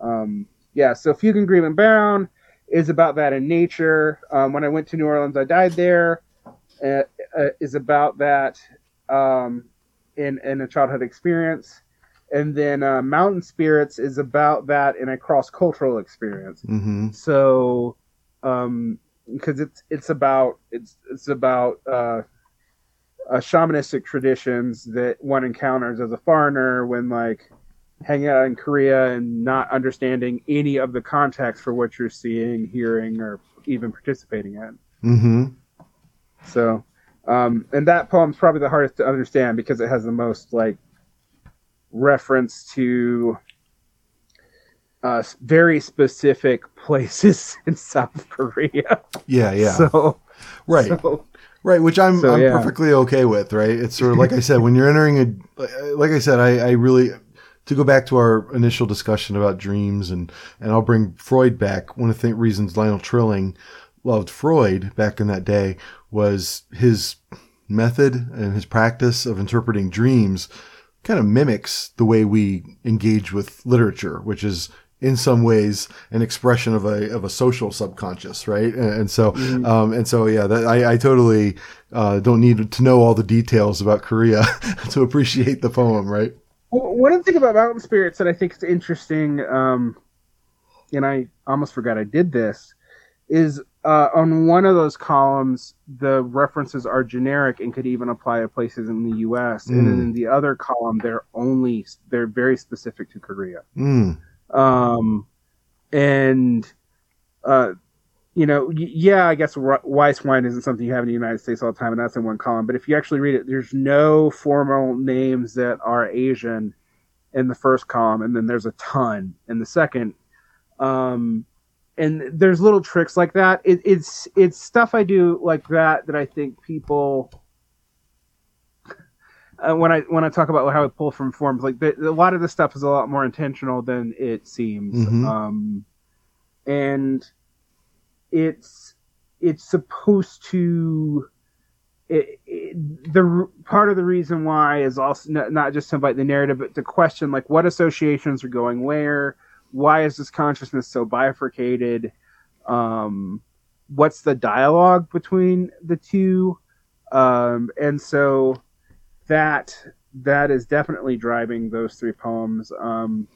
Um, yeah. So Fugue and Grieving Bound is about that in nature. Um, when I went to New Orleans, I died there. Uh, uh, is about that um, in in a childhood experience and then uh, Mountain Spirits is about that in a cross cultural experience. hmm So, um, because it's it's about it's it's about uh, uh, shamanistic traditions that one encounters as a foreigner when like hanging out in Korea and not understanding any of the context for what you're seeing, hearing, or even participating in. hmm So, um, and that poem's probably the hardest to understand because it has the most like reference to uh, very specific [laughs] places in South Korea. Yeah, yeah. So, right. so Right, which I'm So, I'm yeah. perfectly okay with, right? It's sort of like I said, when you're entering a, like I said, I, I really, to go back to our initial discussion about dreams and, and I'll bring Freud back. One of the reasons Lionel Trilling loved Freud back in that day was his method and his practice of interpreting dreams kind of mimics the way we engage with literature, which is in some ways an expression of a of a social subconscious, right? And, and so, um, and so, yeah, that, I, I totally uh, don't need to know all the details about Korea [laughs] to appreciate the poem, right? One thing about mountain spirits that I think is interesting, um, and I almost forgot I did this, is uh, on one of those columns the references are generic and could even apply to places in the U.S. And then Mm. in the other column they're only they're very specific to Korea. Mm, Um, and uh, you know, yeah, I guess rice wine isn't something you have in the United States all the time, and that's in one column. But if you actually read it, there's no formal names that are Asian in the first column, and then there's a ton in the second. Um, and there's little tricks like that. It, it's it's stuff I do like that that I think people. [laughs] Uh, when I when I talk about how I pull from forms, like the, a lot of this stuff is a lot more intentional than it seems, Mhm. um, and it's it's supposed to. It, it, the part of the reason why is also not, not just to invite the narrative, but to question like what associations are going where, why is this consciousness so bifurcated, um, what's the dialogue between the two, um, and so that that is definitely driving those three poems. Um,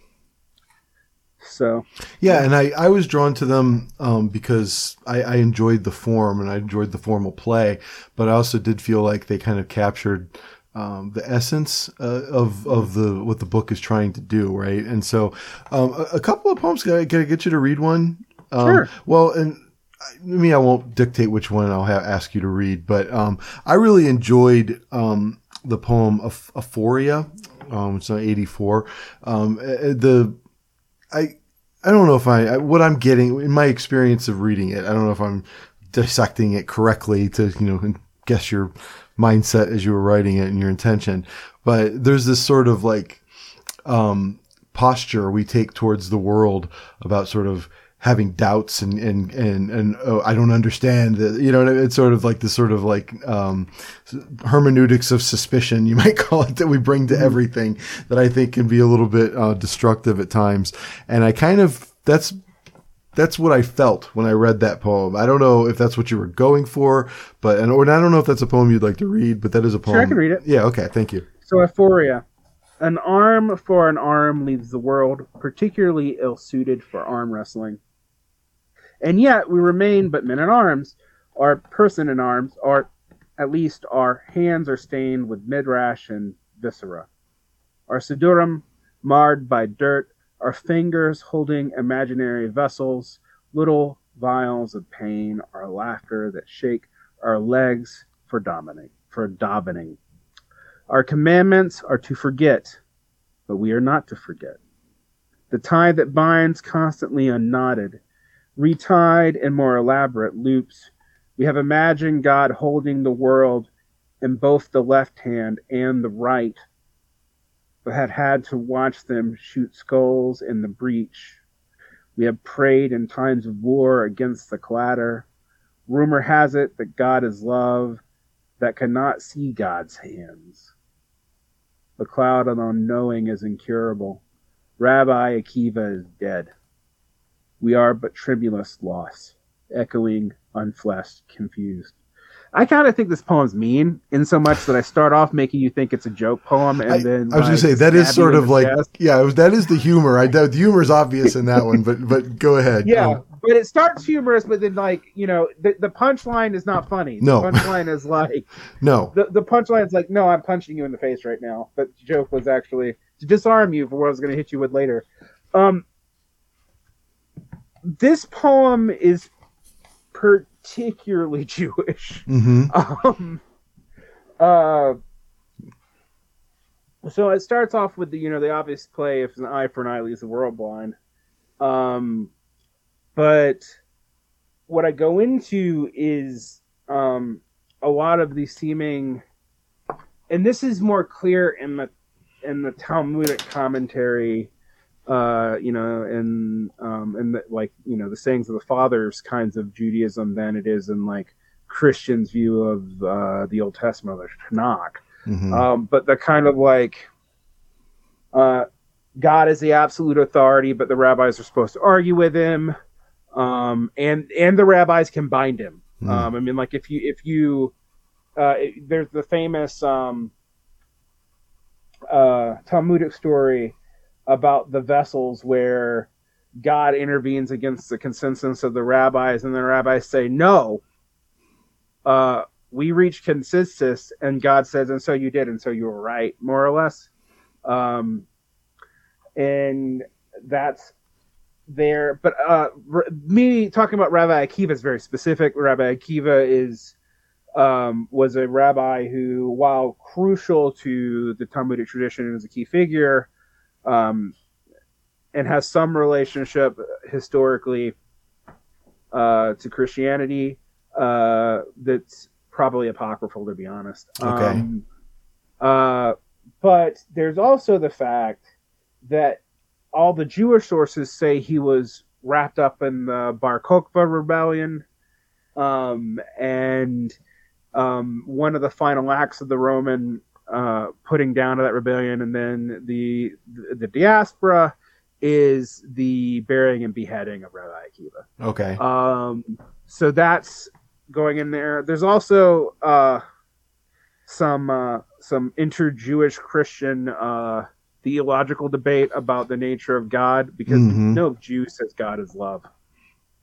so yeah, and I, I was drawn to them um, because I, I enjoyed the form and I enjoyed the formal play, but I also did feel like they kind of captured um, the essence uh, of of the what the book is trying to do, right? And so, um, a, a couple of poems. Can I, can I get you to read one? Um, Sure. Well, and I me, I won't dictate which one I'll ha- ask you to read, but um, I really enjoyed um, the poem Aph- Aphoria. Um, it's on 84. Um, uh, the I I don't know if I, I what I'm getting in my experience of reading it. I don't know if I'm dissecting it correctly to you know guess your mindset as you were writing it and your intention. But there's this sort of like um, posture we take towards the world about sort of having doubts and and and and oh, I don't understand that you know it's sort of like the sort of like um, hermeneutics of suspicion you [laughs] might call it that we bring to everything that I think can be a little bit uh, destructive at times and I kind of that's that's what I felt when I read that poem. I don't know if that's what you were going for, but and or I don't know if that's a poem you'd like to read, but that is a poem. Sure, I can read it. Yeah, okay, thank you. So, Aphoria. An arm for an arm leaves the world particularly ill suited for arm wrestling. And yet we remain but men at arms, our person in arms, or at least our hands are stained with midrash and viscera. Our siddurim marred by dirt, our fingers holding imaginary vessels, little vials of pain, our laughter that shake our legs for dominating, for davening. Our commandments are to forget, but we are not to forget. the tie that binds constantly unknotted, retied in more elaborate loops. We have imagined God holding the world in both the left hand and the right, but had had to watch them shoot skulls in the breach. We have prayed in times of war against the clatter. Rumor has it that God is love that cannot see God's hands. The cloud of unknowing is incurable. Rabbi Akiva is dead. We are but tremulous loss, echoing, unfleshed, confused. I kind of think this poem's mean in so much that I start off making you think it's a joke poem, and I, then I was like, gonna say that is sort of like chest. yeah, it was- that is the humor. I the humor is obvious in that one, but but go ahead. Yeah, Um, but it starts humorous, but then like you know the the punchline is not funny. The No. punchline is like [laughs] no, the the punchline is like no, I'm punching you in the face right now. But the joke was actually to disarm you for what I was going to hit you with later. Um, this poem is particularly [laughs] Jewish. hmm Um, uh, so it starts off with the you know the obvious play if an eye for an eye leaves the world blind. Um, but what I go into is um, a lot of the seeming, and this is more clear in the in the Talmudic commentary. Uh, you know, and um, and the, like you know the sayings of the fathers kinds of Judaism than it is in like Christians' view of uh, the Old Testament, the Tanakh. hmm Um, but the kind of like uh, God is the absolute authority, but the rabbis are supposed to argue with him, um, and and the rabbis can bind him. Hmm. Um, I mean, like if you if you uh, it- there's the famous um, uh, Talmudic story about the vessels where God intervenes against the consensus of the rabbis, and the rabbis say no. Uh, we reach consensus, and God says, "And so you did, and so you were right," more or less. Um, and that's there. But uh, me talking about Rabbi Akiva is very specific. Rabbi Akiva is um, was a rabbi who, while crucial to the Talmudic tradition, is a key figure, um, and has some relationship historically uh, to Christianity. Uh, that's probably apocryphal, to be honest. Okay. Um, uh, but there's also the fact that all the Jewish sources say he was wrapped up in the Bar Kokhba rebellion, um, and um, one of the final acts of the Roman uh, putting down of that rebellion, and then the the diaspora is the burying and beheading of Rabbi Akiva. okay. Um, so that's going in there. There's also uh, some uh, some inter-Jewish Christian uh, theological debate about the nature of God because Mhm. no Jew says God is love.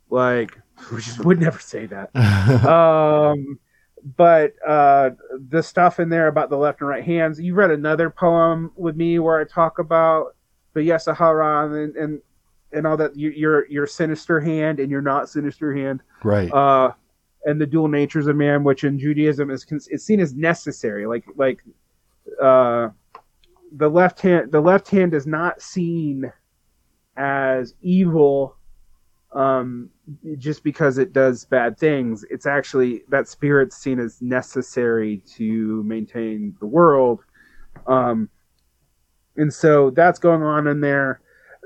Like [laughs] we just would never say that. [laughs] um, but uh, the stuff in there about the left and right hands. You read another poem with me where I talk about the Yetzer Hara and and and all that. Your your sinister hand and your not sinister hand. right. Uh, and the dual natures of man, which in Judaism is it's seen as necessary. Like like uh, the left hand the left hand is not seen as evil um, just because it does bad things. It's actually that spirit's seen as necessary to maintain the world. Um, and so that's going on in there.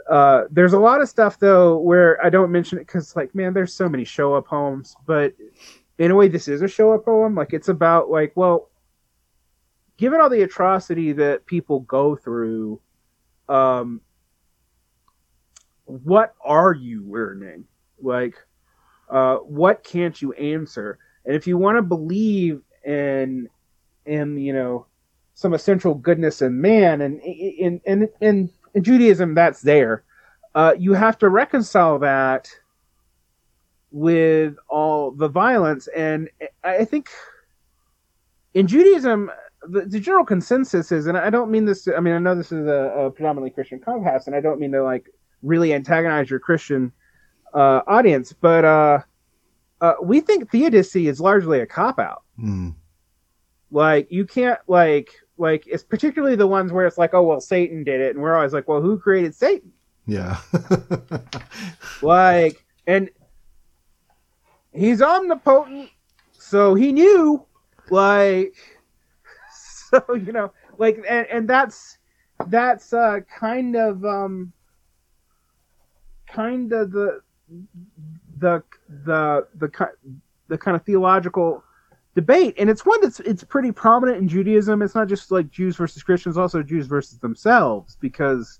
Uh, there's a lot of stuff though where I don't mention it because, like, man, there's so many show up poems. But in a way, this is a show up poem. Like, it's about like, well, given all the atrocity that people go through, um, what are you learning? Like, uh, what can't you answer? And if you want to believe in, in you know, some essential goodness in man, and in in in, in Judaism, that's there. Uh, you have to reconcile that with all the violence, and I think in Judaism, the, the general consensus is, and I don't mean this. I mean, I know this is a, a predominantly Christian podcast, and I don't mean to like really antagonize your Christian uh, audience, but uh, uh, we think theodicy is largely a cop out. Hmm. Like you can't like like it's particularly the ones where it's like, oh well, Satan did it, and we're always like, well, who created Satan? Yeah. [laughs] Like, and he's omnipotent, so he knew, like, [laughs] so you know, like, and, and that's that's uh, kind of um, kind of the the the the the kind of theological debate, and it's one that's it's pretty prominent in Judaism. It's not just like Jews versus Christians, also Jews versus themselves, because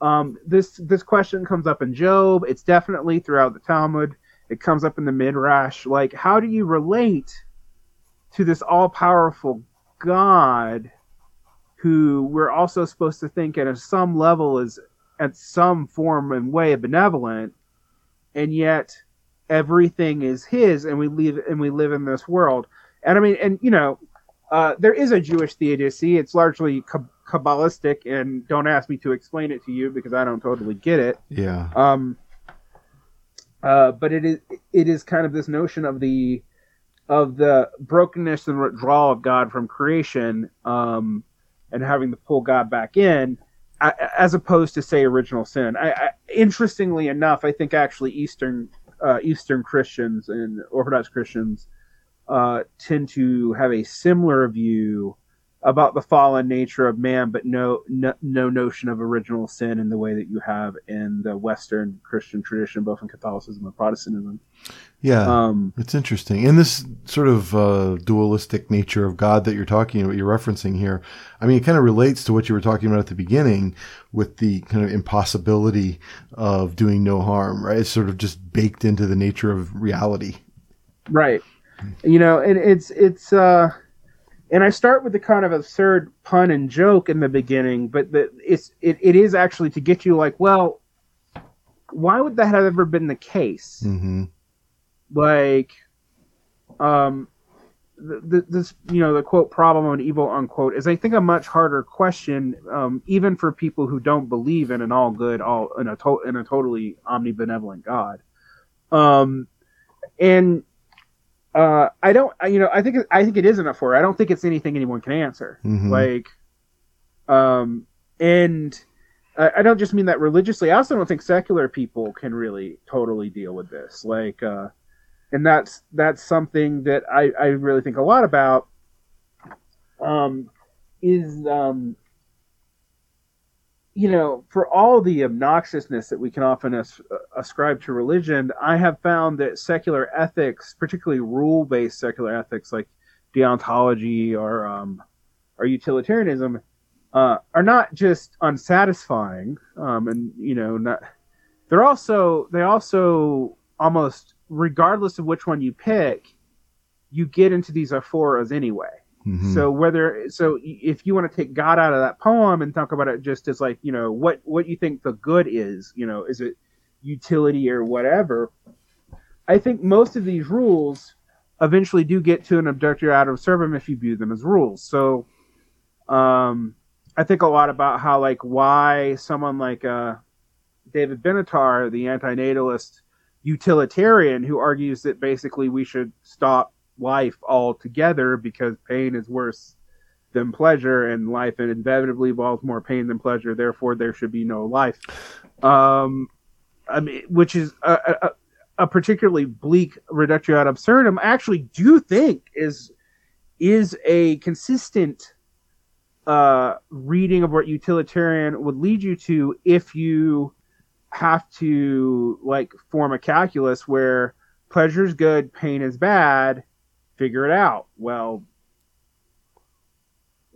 um, this this question comes up in Job. It's definitely throughout the Talmud. It comes up in the Midrash. Like, how do you relate to this all powerful God, who we're also supposed to think at some level is at some form and way benevolent, and yet everything is His, and we live and we live in this world. And I mean, and you know, uh, there is a Jewish theodicy. It's largely Kab- Kabbalistic, and don't ask me to explain it to you because I don't totally get it. yeah. Um, uh, but it is it is kind of this notion of the of the brokenness and withdrawal of God from creation, um, and having to pull God back in, as opposed to say original sin. I, I, interestingly enough, I think actually Eastern uh, Eastern Christians and Orthodox Christians uh, tend to have a similar view about the fallen nature of man, but no, no no notion of original sin in the way that you have in the Western Christian tradition, both in Catholicism and Protestantism. Yeah. Um, It's interesting. And this sort of uh, dualistic nature of God that you're talking about, you're referencing here, I mean, it kind of relates to what you were talking about at the beginning with the kind of impossibility of doing no harm, right? It's sort of just baked into the nature of reality. right. You know, and it's it's uh, and I start with the kind of absurd pun and joke in the beginning, but the, it's it, it is actually to get you like, well, why would that have ever been the case? hmm like um the, the, this you know the quote problem and evil unquote is i think a much harder question um, even for people who don't believe in an all good all in a to- in a totally omnibenevolent god um and uh i don't you know i think it- i think it is enough for i don't think it's anything anyone can answer Mhm. like um and I I don't just mean that religiously. I also don't think secular people can really totally deal with this. Like, uh, and that's that's something that I, I really think a lot about. Um, is um, you know, for all the obnoxiousness that we can often as, ascribe to religion, I have found that secular ethics, particularly rule-based secular ethics like deontology or um, or utilitarianism, uh, are not just unsatisfying, um, and you know, not they're also they also almost regardless of which one you pick, you get into these aporias anyway. Mhm. So whether so if you want to take God out of that poem and talk about it just as like you know what what you think the good is, you know, is it utility or whatever? I think most of these rules eventually do get to an reductio ad absurdum if you view them as rules. So, um, I think a lot about how like why someone like uh, David Benatar, the antinatalist utilitarian, who argues that basically we should stop life altogether because pain is worse than pleasure, and life inevitably involves more pain than pleasure. Therefore, there should be no life. Um, I mean, which is a, a, a particularly bleak reductio ad absurdum. I actually do think is is a consistent uh, reading of what utilitarian would lead you to if you have to like form a calculus where pleasure is good, pain is bad, figure it out. Well,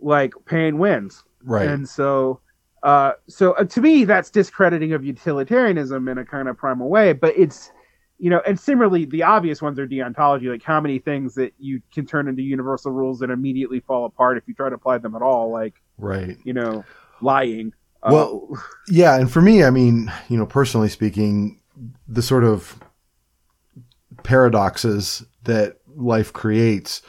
like pain wins, right. and so. Uh, so uh, to me, that's discrediting of utilitarianism in a kind of primal way. But it's, you know, and similarly, the obvious ones are deontology. Like how many things that you can turn into universal rules that immediately fall apart if you try to apply them at all. Like right. you know, lying. Well, Uh, Yeah, and for me, I mean, you know, personally speaking, the sort of paradoxes that life creates.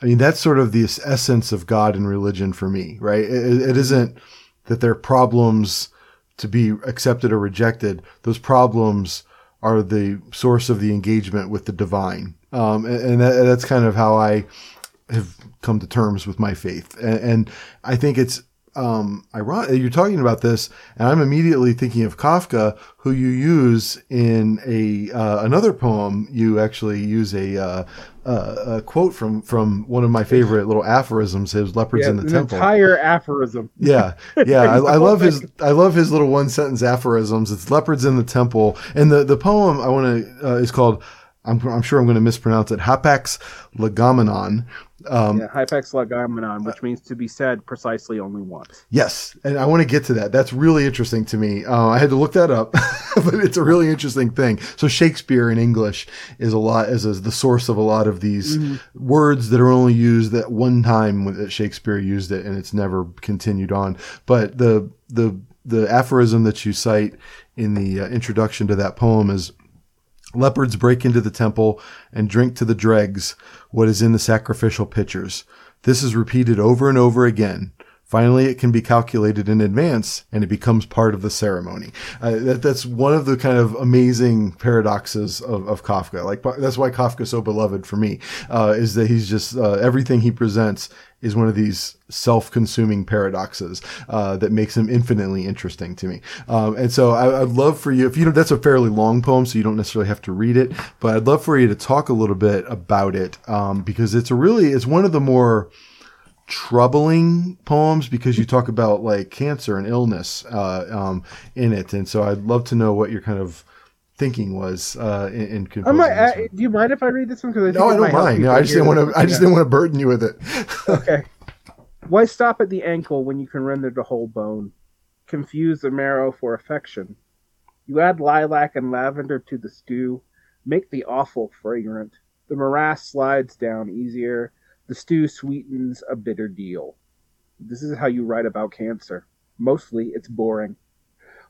I mean, that's sort of the essence of God and religion for me, right? It, it isn't that they're problems to be accepted or rejected. Those problems are the source of the engagement with the divine. Um, and and that, that's kind of how I have come to terms with my faith. And, and I think it's um, ironic. You're talking about this, and I'm immediately thinking of Kafka, who you use in a uh, another poem. You actually use a, uh, uh, a quote from from one of my favorite little aphorisms. His leopards Yeah, in the an temple. entire aphorism. Yeah, [laughs] yeah, I, I love his. I love his little one sentence aphorisms. It's leopards in the temple, and the the poem I want to uh, is called. I'm, I'm sure I'm going to mispronounce it. Hapax legomenon. Um, Yeah, Hapax legomenon, which means to be said precisely only once. Yes, and I want to get to that. That's really interesting to me. Uh, I had to look that up, [laughs] but it's a really interesting thing. So Shakespeare in English is a lot is, is the source of a lot of these words that are only used that one time when that Shakespeare used it, and it's never continued on. But the the the aphorism that you cite in the uh, introduction to that poem is Leopards break into the temple and drink to the dregs what is in the sacrificial pitchers. This is repeated over and over again. Finally, it can be calculated in advance and it becomes part of the ceremony. Uh, that, that's one of the kind of amazing paradoxes of, of Kafka. Like, that's why Kafka's so beloved for me, uh, is that he's just, uh, everything he presents is one of these self-consuming paradoxes uh, that makes him infinitely interesting to me. Um, and so I, I'd love for you, if you don't, that's a fairly long poem, so you don't necessarily have to read it, but I'd love for you to talk a little bit about it um, because it's a really, it's one of the more troubling poems because you talk about like cancer and illness uh, um, in it, and so I'd love to know what your kind of thinking was uh, in, in I composing might, this one. do you mind if I read this one? Because No, I don't mind. No, I just didn't want to. I just didn't want to burden you with it. [laughs] okay. Why stop at the ankle when you can render the whole bone? Confuse the marrow for affection. You add lilac and lavender to the stew, make the offal fragrant. The morass slides down easier. The stew sweetens a bitter deal. This is how you write about cancer. Mostly, it's boring.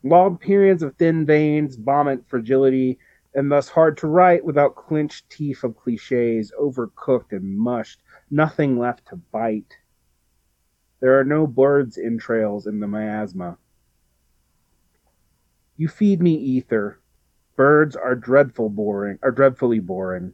Long periods of thin veins, vomit fragility, and thus hard to write without clenched teeth of cliches, overcooked and mushed, nothing left to bite. There are no birds' entrails in the miasma. You feed me ether. Birds are dreadful boring are dreadfully boring.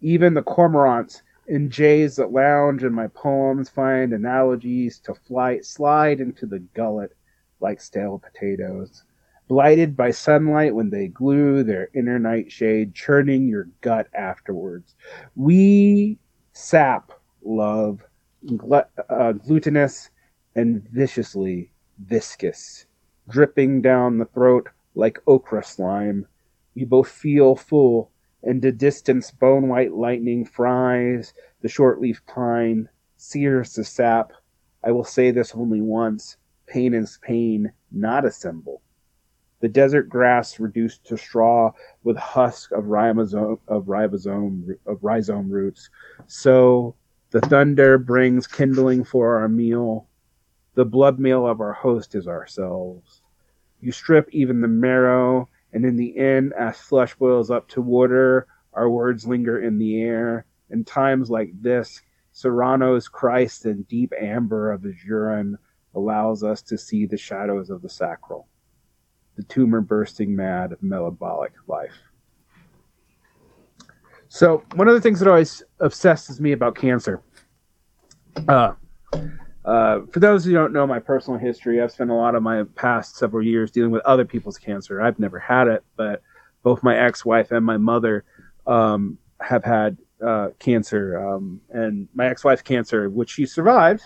Even the cormorants and jays that lounge in my poems find analogies to flight slide into the gullet like stale potatoes. Blighted by sunlight when they glue their inner nightshade, churning your gut afterwards. We sap love, glut, uh, glutinous and viciously viscous, dripping down the throat like okra slime. We both feel full, and the distance bone white lightning fries the short leaf pine, sears the sap. I will say this only once pain is pain, not a symbol. The desert grass reduced to straw with husk of ribosome of ribosome of rhizome roots. So the thunder brings kindling for our meal. The blood meal of our host is ourselves. You strip even the marrow, and in the end, as flesh boils up to water, our words linger in the air. In times like this, Serrano's Christ and deep amber of his urine allows us to see the shadows of the sacral, the tumor bursting mad of metabolic life. So, one of the things that always obsesses me about cancer, uh, uh, for those who don't know my personal history, I've spent a lot of my past several years dealing with other people's cancer. I've never had it, but both my ex-wife and my mother um, have had uh, cancer, um, and my ex-wife's cancer, which she survived,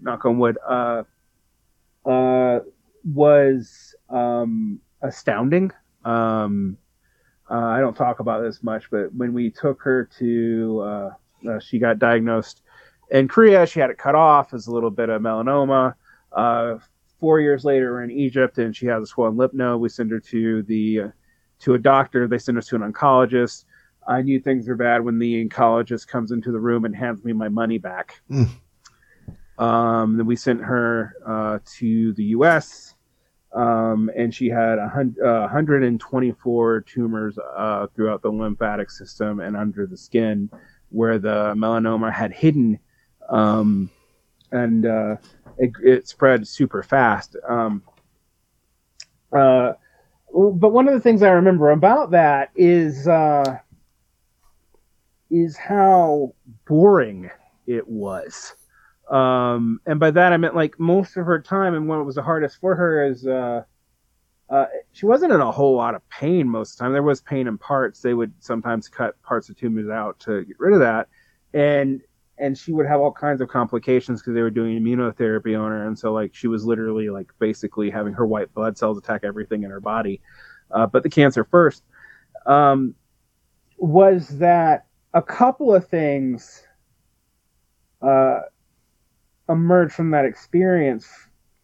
knock on wood, uh, uh, was um, astounding. Um, uh, I don't talk about this much, but when we took her to, she got diagnosed in Korea. She had it cut off as a little bit of melanoma. Uh, four years later, we're in Egypt, and she has a swollen lymph node. We send her to the uh, to a doctor. They send us to an oncologist. I knew things were bad when the oncologist comes into the room and hands me my money back. Mm. Um, then we sent her uh, to the U.S. Um, and she had uh, 124 tumors uh, throughout the lymphatic system and under the skin, where the melanoma had hidden, um, and uh, it, it spread super fast. Um, uh, but one of the things I remember about that is uh, is how boring it was. Um, and by that I meant like most of her time, and what was the hardest for her is uh, uh, she wasn't in a whole lot of pain most of the time. There was pain in parts. They would sometimes cut parts of tumors out to get rid of that, and and she would have all kinds of complications because they were doing immunotherapy on her, and so like she was literally like basically having her white blood cells attack everything in her body. Uh, but the cancer first um, was that a couple of things uh, emerged from that experience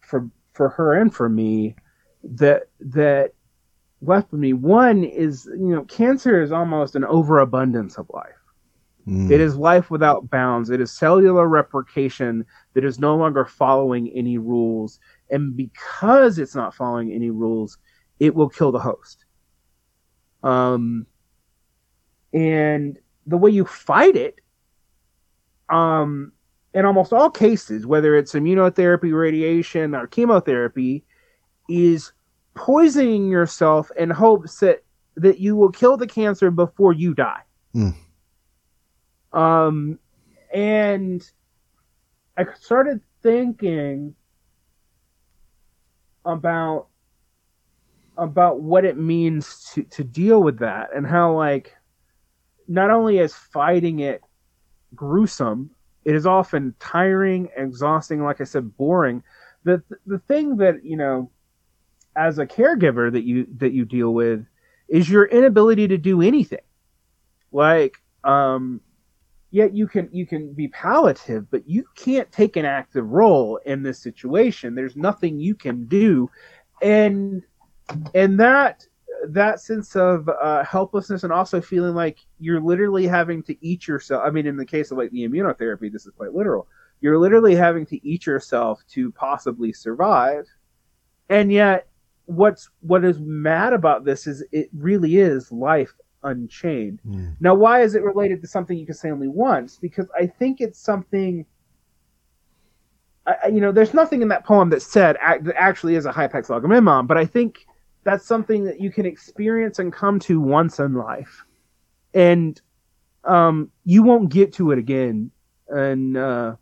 for for her and for me that that left me. One is you know cancer is almost an overabundance of life. Mm. It is life without bounds. It is cellular replication that is no longer following any rules. And because it's not following any rules, it will kill the host. Um, and the way you fight it, um, in almost all cases, whether it's immunotherapy, radiation, or chemotherapy, is poisoning yourself in hopes that, that you will kill the cancer before you die. Mm. Um, and I started thinking about about what it means to to deal with that and how like not only is fighting it gruesome, it is often tiring, exhausting, like I said, boring. The the thing that, you know, as a caregiver that you that you deal with is your inability to do anything. Like um yet you can you can be palliative but you can't take an active role in this situation. There's nothing you can do. And and that that sense of uh, helplessness and also feeling like you're literally having to eat yourself i mean in the case of like the immunotherapy this is quite literal. You're literally having to eat yourself to possibly survive. And yet what's what is mad about this is it really is life unchained Mm. now, why is it related to something you can say only once? Because I think it's something. I, you know, there's nothing in that poem that said that actually is a Hapax Legomenon, but I think that's something that you can experience and come to once in life, and um, you won't get to it again. And uh,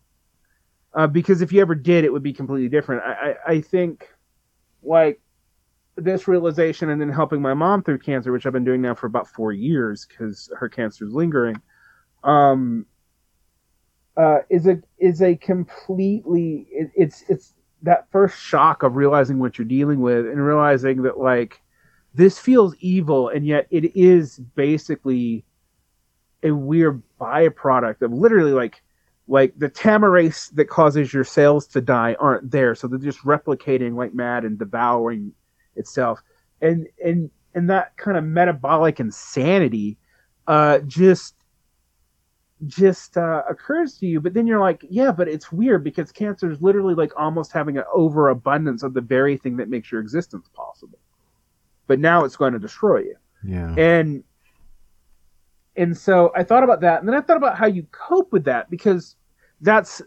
uh, because if you ever did, it would be completely different. I, I, I think, like this realization and then helping my mom through cancer, which I've been doing now for about four years because her cancer is lingering, um, uh, is a is a completely it, it's it's that first shock of realizing what you're dealing with and realizing that like this feels evil and yet it is basically a weird byproduct of literally like like the telomerase that causes your cells to die aren't there. So they're just replicating like mad and devouring itself. And and and that kind of metabolic insanity uh just just uh, occurs to you but then you're like yeah but it's weird because cancer is literally like almost having an overabundance of the very thing that makes your existence possible. But now it's going to destroy you. Yeah. and and so I thought about that, and then I thought about how you cope with that because that's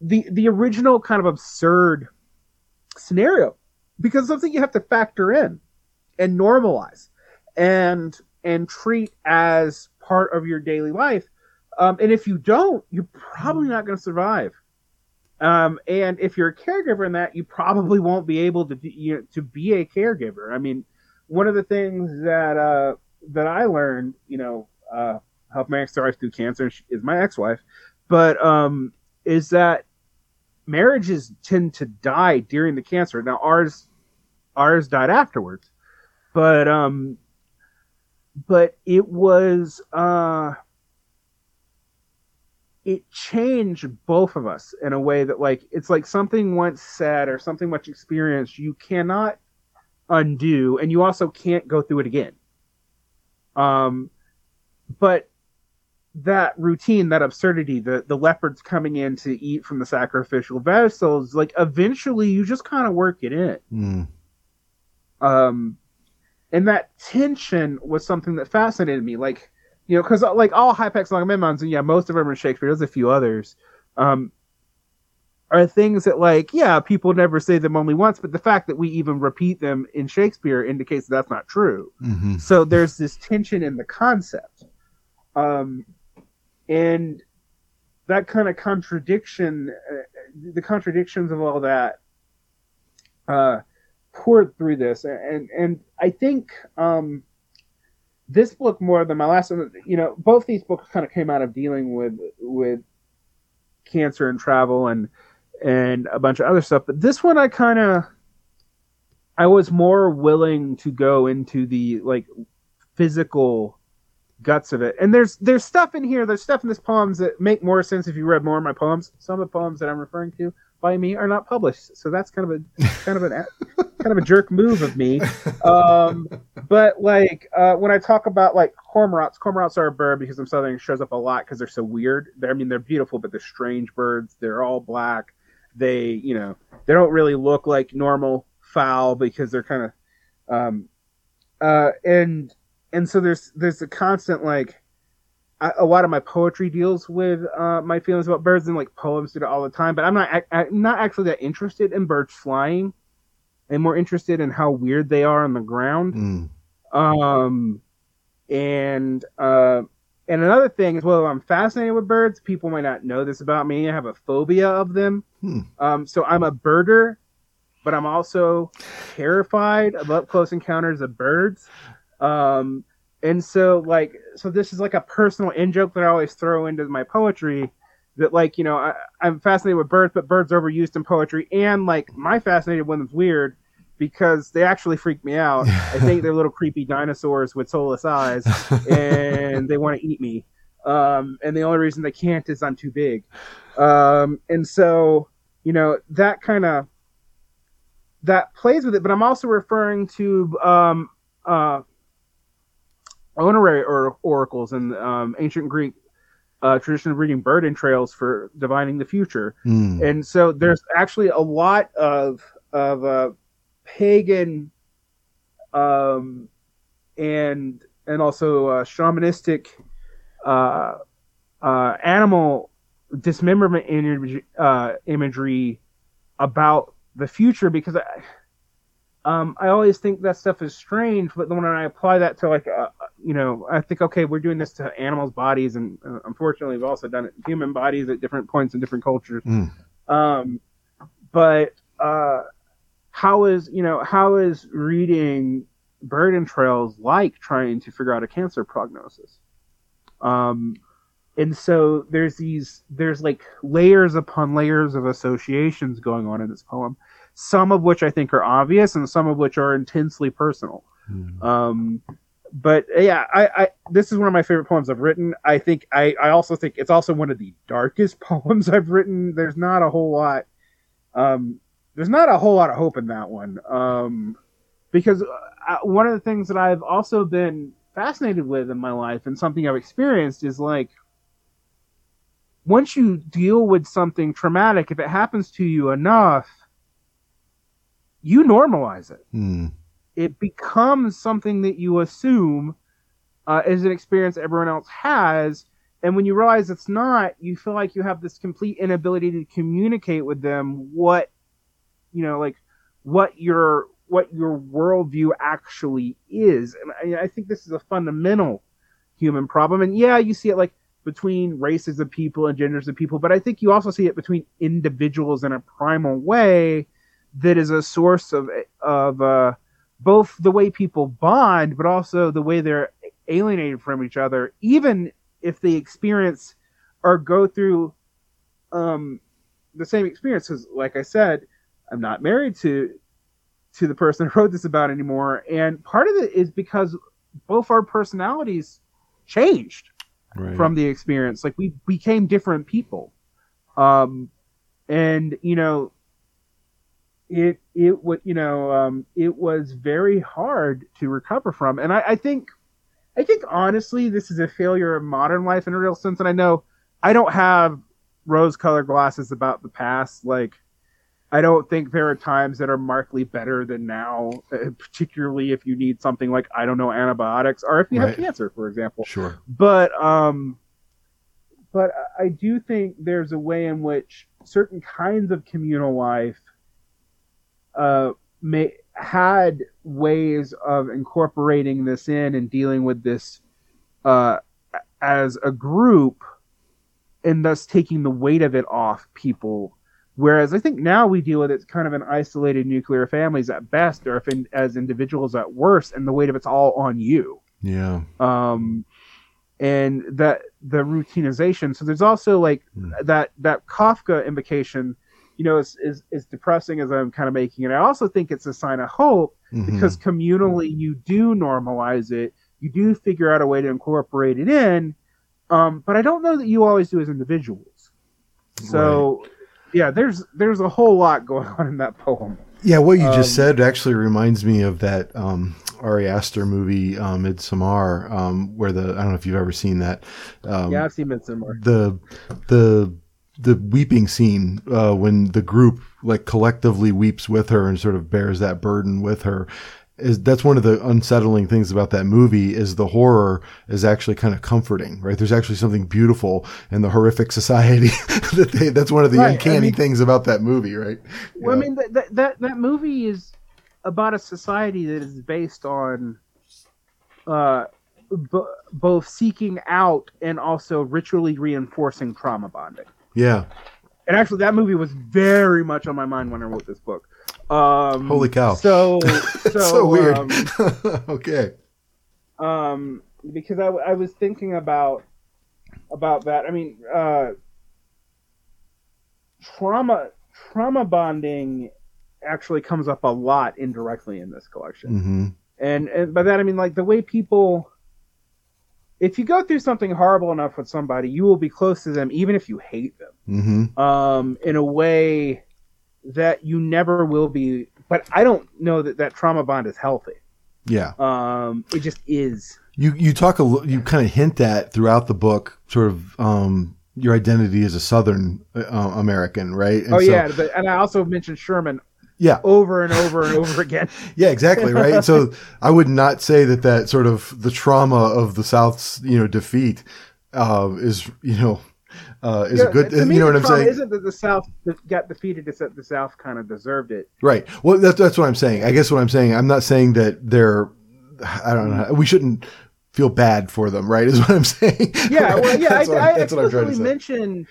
the the original kind of absurd scenario because something you have to factor in and normalize and and treat as part of your daily life. Um, and if you don't, you're probably not going to survive. Um, and if you're a caregiver in that, you probably won't be able to do, you know, to be a caregiver. I mean, one of the things that uh, that I learned, you know, uh, helped my ex-wife through cancer is my ex-wife, but um, is that marriages tend to die during the cancer. Now ours ours died afterwards, but um, but it was uh, it changed both of us in a way that like it's like something once said or something much experienced you cannot undo and you also can't go through it again um but that routine that absurdity the the leopards coming in to eat from the sacrificial vessels like eventually you just kind of work it in. Mm. um and that tension was something that fascinated me. Like you know because like all hapax legomenons and yeah most of them are shakespeare there's a few others. Um are things that like yeah people never say them only once but the fact that we even repeat them in shakespeare indicates that that's not true. Hmm so there's this tension in the concept. Um and that kind of contradiction, uh, the contradictions of all that, uh, poured through this, and and I think um, this book more than my last one. You know, both these books kind of came out of dealing with with cancer and travel and and a bunch of other stuff, but this one I kind of I was more willing to go into the like physical guts of it. And there's there's stuff in here, there's stuff in this poems that make more sense if you read more of my poems. Some of the poems that I'm referring to by me are not published, so that's kind of a kind of an [laughs] kind of a jerk move of me. Um, but like uh, when I talk about like cormorants, cormorants are a bird because I'm southern. Shows up a lot because they're so weird. They're, I mean, they're beautiful, but they're strange birds. They're all black. They, you know, they don't really look like normal fowl because they're kind of, um, uh, and and so there's there's a constant like I, a lot of my poetry deals with uh, my feelings about birds and like poems do it all the time. But I'm not I'm not actually that interested in birds flying. I'm more interested in how weird they are on the ground. Mm. Um, and uh, and another thing is, well, I'm fascinated with birds. People might not know this about me. I have a phobia of them. Hmm. Um, so I'm a birder, but I'm also terrified of up close encounters of birds. Um, and so like so this is like a personal in joke that I always throw into my poetry that like you know I, I'm fascinated with birds, but birds are overused in poetry, and like my fascinated one is weird because they actually freak me out. [laughs] I think they're little creepy dinosaurs with soulless eyes, and they want to eat me. Um, and the only reason they can't is I'm too big. Um, and so you know that kind of that plays with it, but I'm also referring to um, uh, honorary or- oracles in um, ancient Greek uh, tradition of reading bird entrails for divining the future. Mm. And so there's actually a lot of of uh, pagan um, and and also uh, shamanistic uh, uh, animal dismemberment imagery, uh, imagery about the future because I, um, I always think that stuff is strange, but then when I apply that to like, uh, you know, I think okay, we're doing this to animals' bodies, and uh, unfortunately, we've also done it to human bodies at different points in different cultures. Mm. Um, but uh, how is you know how is reading bird entrails like trying to figure out a cancer prognosis? Um, and so there's these there's like layers upon layers of associations going on in this poem some of which i think are obvious and some of which are intensely personal Mm. um but yeah I, I this is one of my favorite poems i've written. I think i i also think it's also one of the darkest [laughs] poems i've written. There's not a whole lot um there's not a whole lot of hope in that one um because uh, one of the things that i've also been fascinated with in my life and something i've experienced is like once you deal with something traumatic if it happens to you enough you normalize it. Mm. It becomes something that you assume uh, is an experience everyone else has. And when you realize it's not, you feel like you have this complete inability to communicate with them what, you know, like what your what your worldview actually is. And I, I think this is a fundamental human problem. And yeah, you see it like between races of people and genders of people, but I think you also see it between individuals in a primal way that is a source of of uh, both the way people bond, but also the way they're alienated from each other, even if they experience or go through um, the same experiences. Like I said, I'm not married to to the person who wrote this about anymore, and part of it is because both our personalities changed Right. from the experience. Like we became different people. Um, and you know, it it would you know um, it was very hard to recover from. And I, I think I think honestly, this is a failure of modern life in a real sense. And I know I don't have rose-colored glasses about the past. Like I don't think there are times that are markedly better than now, uh, particularly if you need something like I don't know antibiotics or if you Right. have cancer, for example Sure. but um but I- I do think there's a way in which certain kinds of communal life uh may had ways of incorporating this in and dealing with this uh as a group and thus taking the weight of it off people. Whereas I think now we deal with it kind of in isolated nuclear families at best, or if in, as individuals at worst, and the weight of it's all on you. Yeah. Um, and that the routinization. So there's also like Hmm. that that Kafka invocation, you know, is, is is depressing as I'm kind of making it. I also think it's a sign of hope Mhm. because communally you do normalize it, you do figure out a way to incorporate it in. Um, but I don't know that you always do as individuals. So yeah, there's there's a whole lot going on in that poem. Yeah, what you just Um, said actually reminds me of that um, Ari Aster movie, um, Midsommar, um, where the I don't know if you've ever seen that. Um, yeah, I've seen Midsommar. the the the weeping scene uh, when the group like collectively weeps with her and sort of bears that burden with her is that's one of the unsettling things about that movie is the horror is actually kind of comforting right? There's actually something beautiful in the horrific society [laughs] that they, that's one of the Right, I uncanny mean- things about that movie right? Well, I mean that, that that that movie is about a society that is based on uh, b- both seeking out and also ritually reinforcing trauma bonding. Yeah And actually, that movie was very much on my mind when I wrote this book. Um, Holy cow. So, [laughs] so, so, weird Um, [laughs] okay um, because I, I was thinking about about that. I mean, uh, trauma trauma bonding actually comes up a lot indirectly in this collection, hmm and and by that I mean like the way people. If you go through something horrible enough with somebody, you will be close to them, even if you hate them, hmm um, in a way that you never will be. But I don't know that that trauma bond is healthy. yeah Um, it just is. You you talk a you kind of hint at throughout the book sort of um, your identity as a Southern uh, American, right? And oh so- yeah, but, and I also mentioned Sherman yeah, over and over and over again. [laughs] yeah, exactly, right. So I would not say that that sort of the trauma of the South's you know defeat uh, is you know uh, is a good you know what I'm saying, Isn't that the South got defeated? It's that the South kind of deserved it. right? Well, that's that's what I'm saying. I guess what I'm saying, I'm not saying that they're I don't know. We shouldn't feel bad for them, right? Is what I'm [laughs] saying. Yeah, well, yeah. that's I, what, I, I, explicitly mentioned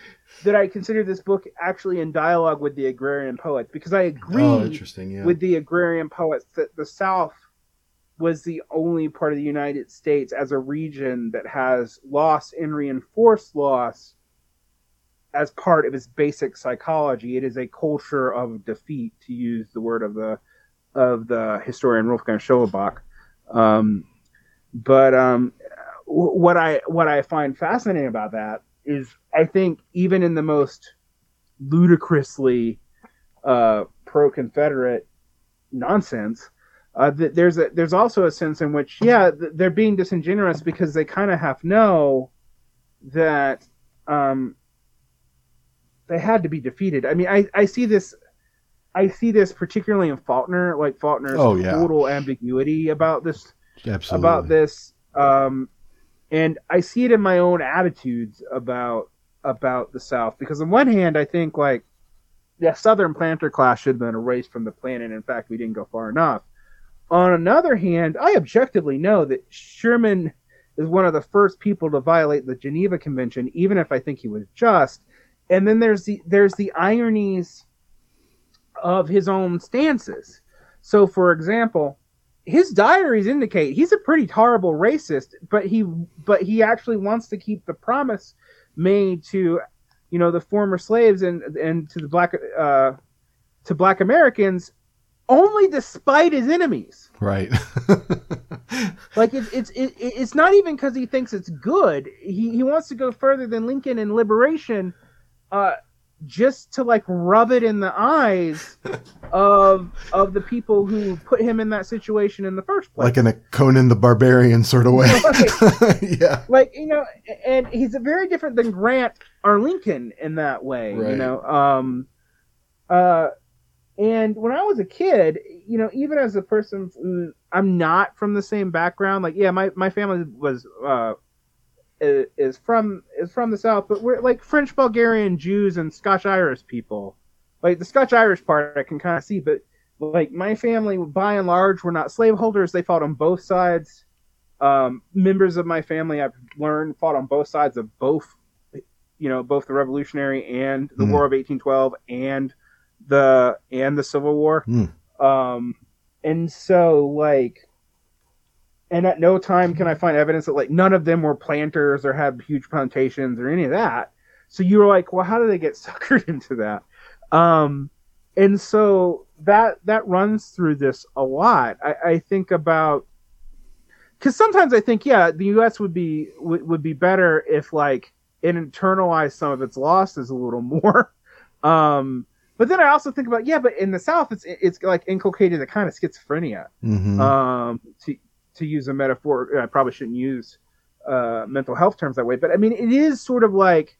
that I consider this book actually in dialogue with the agrarian poets because I agree Oh. Yeah. with the agrarian poets that the South was the only part of the United States as a region that has loss and reinforced loss as part of its basic psychology. It is a culture of defeat, to use the word of the of the historian Wolfgang Schivelbusch. Um, but um, what I what I find fascinating about that is I think even in the most ludicrously uh, pro-Confederate nonsense, uh, th- there's a, there's also a sense in which yeah th- they're being disingenuous because they kind of have to know that um, they had to be defeated. I mean, I, I see this. I see this particularly in Faulkner, like Faulkner's Oh, yeah. total ambiguity about this Absolutely. about this um and i see it in my own attitudes about about the south. Because on one hand i think like the southern planter class should have been erased from the planet. In fact we didn't go far enough. On another hand i objectively know that sherman is one of the first people to violate the geneva convention even if i think he was just. And then there's the there's the ironies of his own stances. So for example his diaries indicate he's a pretty horrible racist, but he but he actually wants to keep the promise made to you know the former slaves and and to the black uh, to black Americans only despite his enemies. right. [laughs] Like it's it's it, it's not even because he thinks it's good. He he wants to go further than Lincoln and liberation, uh, just to like rub it in the eyes [laughs] of of the people who put him in that situation in the first place. like in a Conan the Barbarian sort of way. [laughs] [laughs] yeah. like you know and he's very different than grant or lincoln in that way you know um uh and when i was a kid you know even as a person i'm not from the same background like yeah my, my family was uh is from is from the south but we're like french bulgarian jews and scotch irish people like the scotch irish part i can kind of see but like my family by and large were not slaveholders they fought on both sides um, members of my family I've learned fought on both sides of both you know both the Revolutionary and the Mhm. War of 1812 and the and the Civil War. Mm. Um, and so like, and at no time can I find evidence that like none of them were planters or had huge plantations or any of that. So you were like, well, how did they get [laughs] suckered into that? Um, and so that that runs through this a lot. I, I think about because sometimes I think, yeah, the U.S. would be would, would be better if like it internalized some of its losses a little [laughs] more. Um, but then I also think about, yeah, but in the South, it's it's like inculcated a kind of schizophrenia. Mhm. Um, to to use a metaphor, I probably shouldn't use uh, mental health terms that way, but I mean, it is sort of like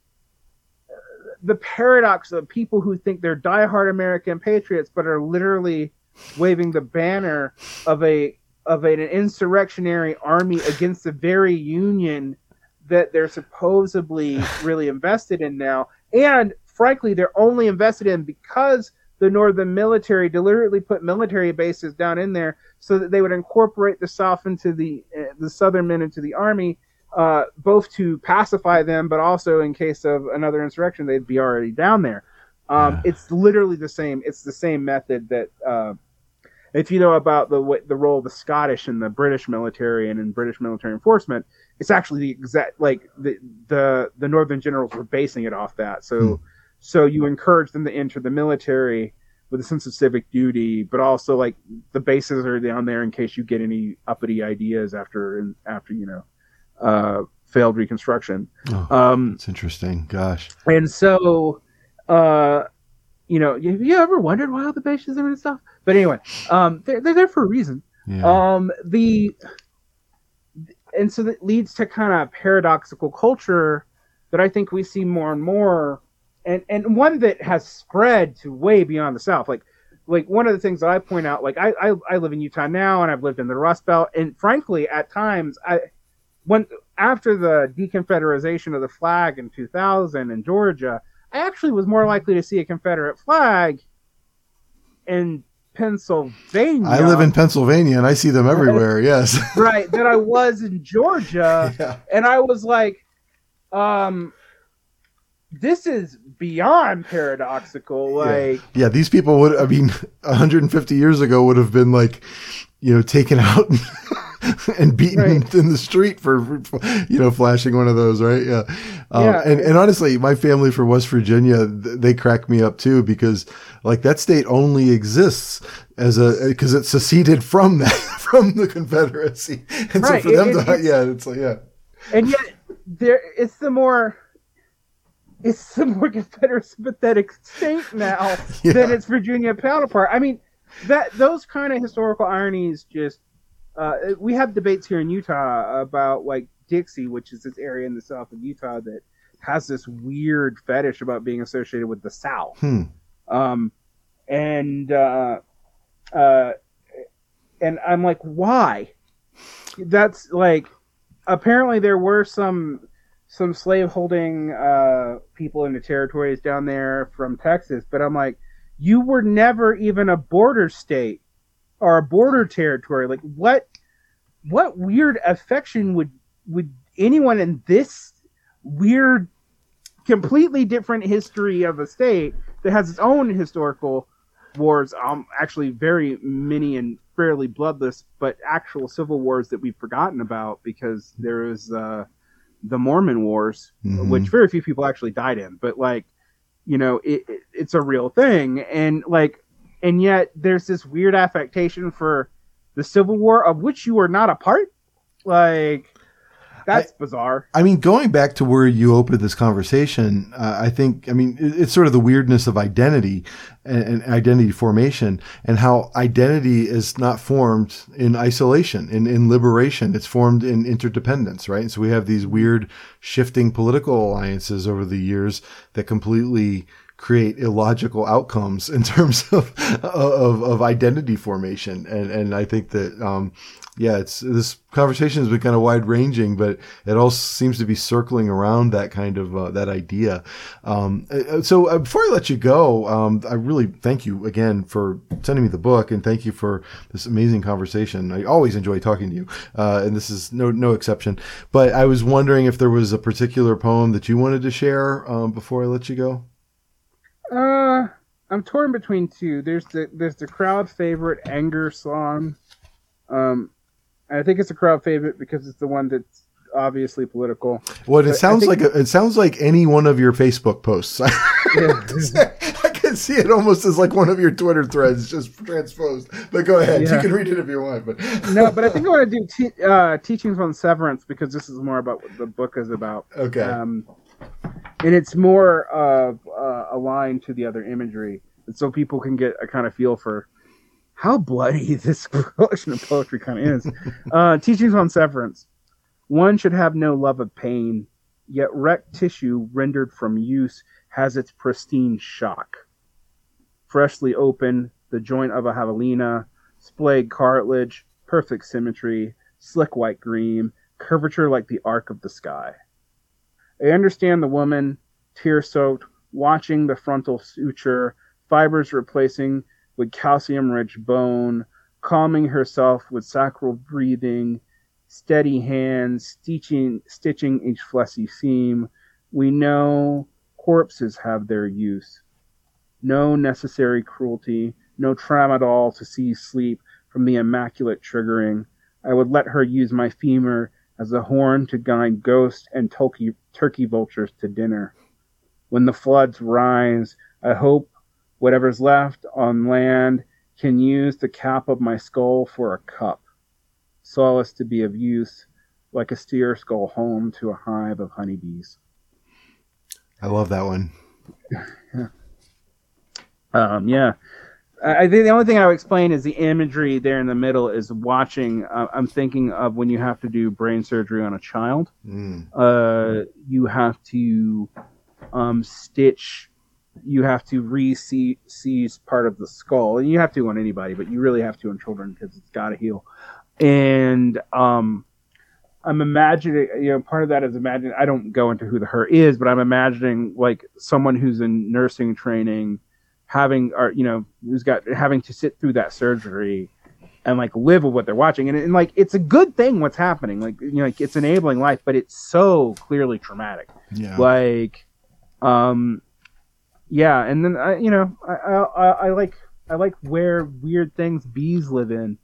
uh, the paradox of people who think they're diehard American patriots, but are literally waving the banner of a of an insurrectionary army against the very union that they're supposedly really invested in now. And frankly, they're only invested in because the northern military deliberately put military bases down in there so that they would incorporate the South into the uh, the Southern men into the army, uh, both to pacify them, but also in case of another insurrection, they'd be already down there. Um, Yeah. It's literally the same. It's the same method that. Uh, if you know about the wa- the role of the Scottish in the British military and in British military enforcement, it's actually the exact like the the the Northern generals were basing it off that. So Hmm. So you encourage them to enter the military with a sense of civic duty, but also like the bases are down there in case you get any uppity ideas after after you know uh, failed reconstruction. Oh, Um, that's interesting. Gosh. and so, uh, you know, have you ever wondered why all the bases are and stuff? But anyway, um, they're, they're there for a reason. Yeah. Um, the and so that leads to kind of paradoxical culture that I think we see more and more, and and one that has spread to way beyond the South. Like like one of the things that I point out, like I I, I live in Utah now, and I've lived in the Rust Belt, and frankly, at times I when after the deconfederation of the flag in 2000 in Georgia, I actually was more likely to see a Confederate flag in Pennsylvania. I live in Pennsylvania and I see them everywhere. [laughs] Yes. right than I was in Georgia, [laughs] yeah. and I was like, um, this is beyond paradoxical. Like, Yeah. These people would, I mean, [laughs] 150 years ago would have been like, you know, taken [laughs] out [laughs] and beaten Right. in the street for, for, you know, flashing one of those, right? Yeah. Um, Yeah. And, and honestly, my family from West Virginia, they crack me up too because like that state only exists as a, because it seceded from that, from the Confederacy. And Right. so for them It- to, it- yeah, it's like, yeah. and yet there, it's the more. It's the more Confederate sympathetic state now [laughs] Yeah. than its Virginia counterpart. I mean, that those kind of historical ironies just uh, we have debates here in Utah about like Dixie, which is this area in the south of Utah that has this weird fetish about being associated with the South. Hmm. Um, and uh, uh, and I'm like, why? That's like apparently there were some some slave holding uh, people in the territories down there from Texas, but I'm like, you were never even a border state or a border territory. Like what what weird affection would would anyone in this weird completely different history of a state that has its own historical wars um actually very many and fairly bloodless but actual civil wars that we've forgotten about because there is uh the mormon wars Mhm. which very few people actually died in but like you know it, it, it's a real thing and like and yet there's this weird affectation for the civil war of which you are not a part like that's bizarre I mean, going back to where you opened this conversation, uh, I think, I mean, it- it's sort of the weirdness of identity and, and identity formation and how identity is not formed in isolation, in, in liberation. It's formed in interdependence, right? And so we have these weird shifting political alliances over the years that completely create illogical outcomes in [laughs] terms of of, of identity formation. And and I think that um, yeah, it's this conversation has been kind of wide ranging, but it all seems to be circling around that kind of uh, that idea. Um, uh, so uh, before I let you go, um, I really thank you again for sending me the book, and thank you for this amazing conversation. I always enjoy talking to you, uh, and this is no no exception. But I was wondering if there was a particular poem that you wanted to share um, before I let you go. Uh, I'm torn between two. There's the there's the crowd favorite anger song. Um, I think it's a crowd favorite because it's the one that's obviously political. Well, it But sounds think- like a, it sounds like any one of your Facebook posts. [laughs] I [laughs] can see it almost as like one of your Twitter threads, just transposed. But go ahead, you can read it if you want. But [laughs] no, but I think I want to do te- uh, teachings on severance because this is more about what the book is about. okay, Um, and it's more of uh, aligned to the other imagery, and so people can get a kind of feel for how bloody [laughs] this collection of poetry kind of is. uh, teachings on severance. One should have no love of pain, yet wrecked tissue rendered from use has its pristine shock. Freshly open, the joint of a javelina, splayed cartilage, perfect symmetry, slick white green, curvature like the arc of the sky. I understand the woman, tear soaked, watching the frontal suture, fibers replacing with calcium rich bone, calming herself with sacral breathing, steady hands stitching, stitching each fleshy seam. We know corpses have their use. No necessary cruelty, no tramadol to seize sleep from the immaculate triggering. I would let her use my femur as a horn to guide ghosts and turkey vultures to dinner. When the floods rise, I hope whatever's left on land can use the cap of my skull for a cup, solace to be of use, like a steer skull home to a hive of honeybees. I love that one. [laughs] Um, yeah. I I think the only thing I would explain is the imagery there in the middle is watching. Uh, I'm thinking of when you have to do brain surgery on a child. Mm. uh, you have to um, stitch, you have to re-seize part of the skull, and you have to on anybody, but you really have to on children because it's got to heal. And um, I'm imagining, you know, part of that is imagining. I don't go into who the her is, but I'm imagining like someone who's in nursing training, having, or you know, who's got having to sit through that surgery and like live with what they're watching and, and like it's a good thing what's happening like you know like it's enabling life but it's so clearly traumatic Yeah. like um yeah and then i you know I, I i like i like where weird things bees live in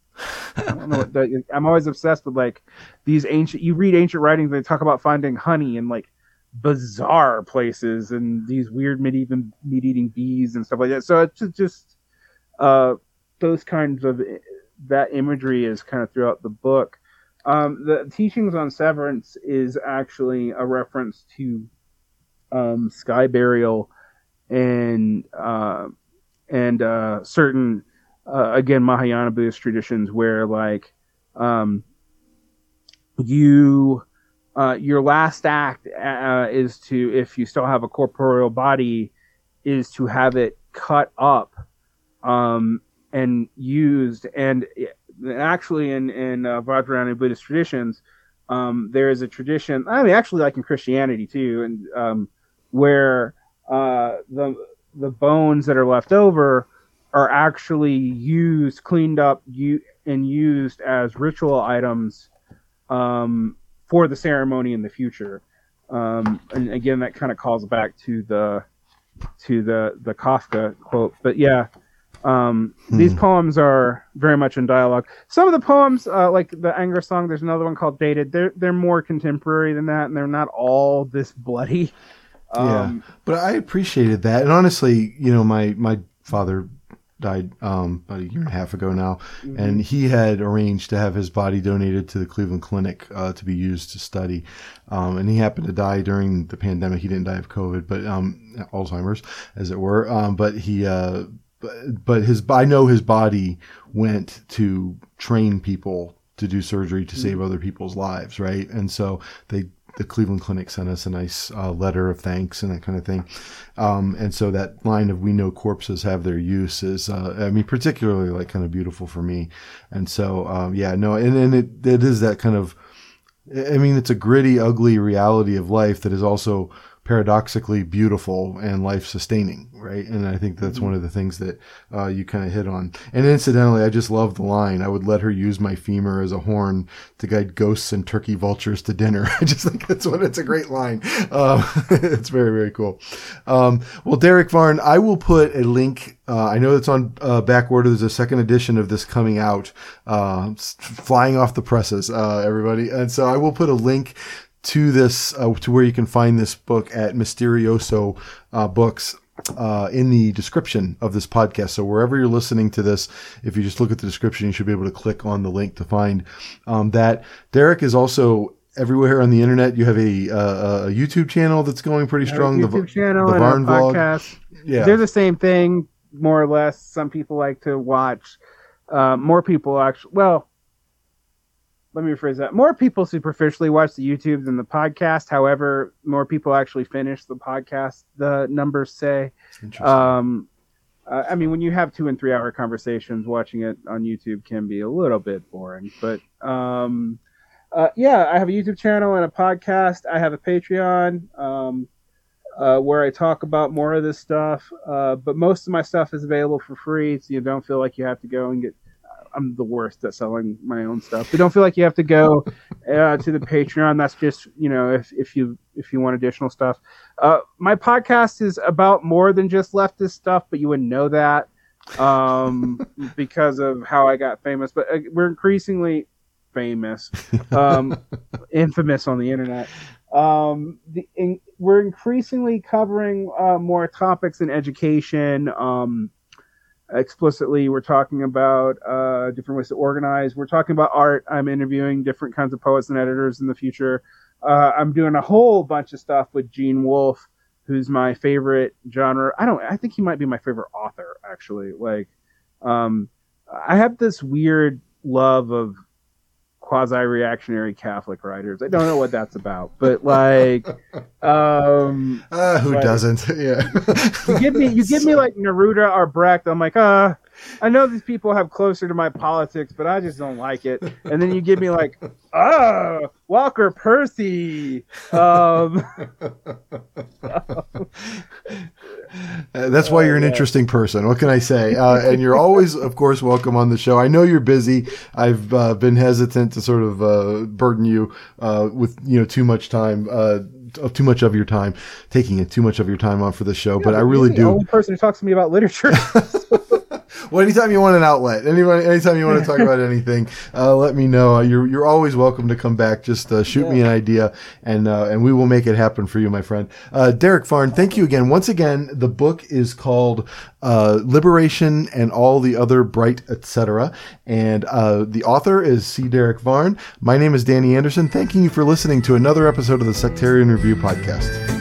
I i'm always obsessed with like these ancient you read ancient writings they talk about finding honey in like bizarre places and these weird medieval meat eating bees and stuff like that so it's just- just uh those kinds of that imagery is kind of throughout the book. Um, the teachings on severance is actually a reference to um, sky burial and uh, and uh, certain uh, again Mahayana Buddhist traditions where like um, you uh, your last act uh, is to if you still have a corporeal body is to have it cut up um, and used and actually in in uh, Vajrayana Buddhist traditions, um, there is a tradition. I mean, actually, like in Christianity too, and um, where uh, the the bones that are left over are actually used, cleaned up, and used as ritual items um, for the ceremony in the future. Um, and again, that kind of calls back to the to the the Kafka quote. But yeah, um, these Hmm. poems are very much in dialogue. Some of the poems, uh, like the anger song, there's another one called "Dated." They're they're more contemporary than that, and they're not all this bloody. Um, But I appreciated that, and honestly, you know, my my father died um, about a year and a half ago now, and he had arranged to have his body donated to the Cleveland Clinic uh, to be used to study. Um, and he happened to die during the pandemic. He didn't die of COVID, but um, Alzheimer's, as it were. Um, but he, uh, but, but his, I know his body went to train people to do surgery to save other people's lives, right? And so they the Cleveland Clinic sent us a nice uh, letter of thanks and that kind of thing. Um, and so that line of "We know corpses have their use" is, uh, I mean, particularly like kind of beautiful for me. And so, um, yeah, no, and and it it is that kind of, I mean, it's a gritty, ugly reality of life that is also paradoxically beautiful and life sustaining, right? And I think that's one of the things that uh, you kind of hit on. And incidentally, I just love the line. I would let her use my femur as a horn to guide ghosts and turkey vultures to dinner. [laughs] I just think that's what it's a great line. Um, [laughs] it's very, very cool. Um, well, Derick Varn, I will put a link. Uh, I know it's on uh, back order. There's a second edition of this coming out, uh, flying off the presses, uh, everybody. And so I will put a link to this uh, to where you can find this book at Mysterioso uh, Books. Uh, in the description of this podcast. So wherever you're listening to this, if you just look at the description, you should be able to click on the link to find um, that. Derick is also everywhere on the internet. You have a, uh, a YouTube channel that's going pretty strong. YouTube the, channel the and Varn podcast. Yeah, They're the same thing, more or less. Some people like to watch. Uh, more people actually. Well, let me rephrase that. More people superficially watch the YouTube than the podcast. However, more people actually finish the podcast. The numbers say. Interesting. Um, uh, I mean, when you have two and three hour conversations, watching it on YouTube can be a little bit boring. But um, uh, yeah, I have a YouTube channel and a podcast. I have a Patreon um, uh, where I talk about more of this stuff. Uh, but most of my stuff is available for free, so you don't feel like you have to go and get. I'm the worst at selling my own stuff. But don't feel like you have to go uh, to the Patreon. That's just you know if if you if you want additional stuff. Uh, my podcast is about more than just leftist stuff, but you wouldn't know that um, [laughs] because of how I got famous. But uh, we're increasingly famous, um, [laughs] infamous on the internet. Um, the, in, we're increasingly covering uh, more topics in education. Um, explicitly, we're talking about uh, different ways to organize. We're talking about art. I'm interviewing different kinds of poets and editors in the future. Uh, I'm doing a whole bunch of stuff with Gene Wolfe, who's my favorite genre. I don't. I think he might be my favorite author, actually. Like, um, I have this weird love of quasi-reactionary Catholic writers. I don't know what that's about, but like, [laughs] um, Uh, who Right. doesn't? [laughs] yeah. you give me you give me like Neruda or Brecht. I'm like, uh, I know these people have closer to my politics, but I just don't like it. And then you give me like, ah, Walker Percy. Um, Uh, that's why you're an interesting person. What can I say? Uh, and you're always, of course, welcome on the show. I know you're busy. I've uh, been hesitant to sort of uh, burden you uh, with you know too much time, uh, of too much of your time, taking it too much of your time on for the show. but I really you're the do. Only person who talks to me about literature. [laughs] [laughs] Well, anytime you want an outlet, anyone, anytime you want to talk about [laughs] anything, uh, let me know. Uh, You're you're always welcome to come back. Just uh, shoot me an idea, and uh, and we will make it happen for you, my friend. Uh, Derick Varn, thank you again. Once again, the book is called uh, "Liberation and All the Other Bright Etcetera." And uh, the author is C. Derick Varn. My name is Danny Anderson. Thanking you for listening to another episode of the Sectarian Review podcast.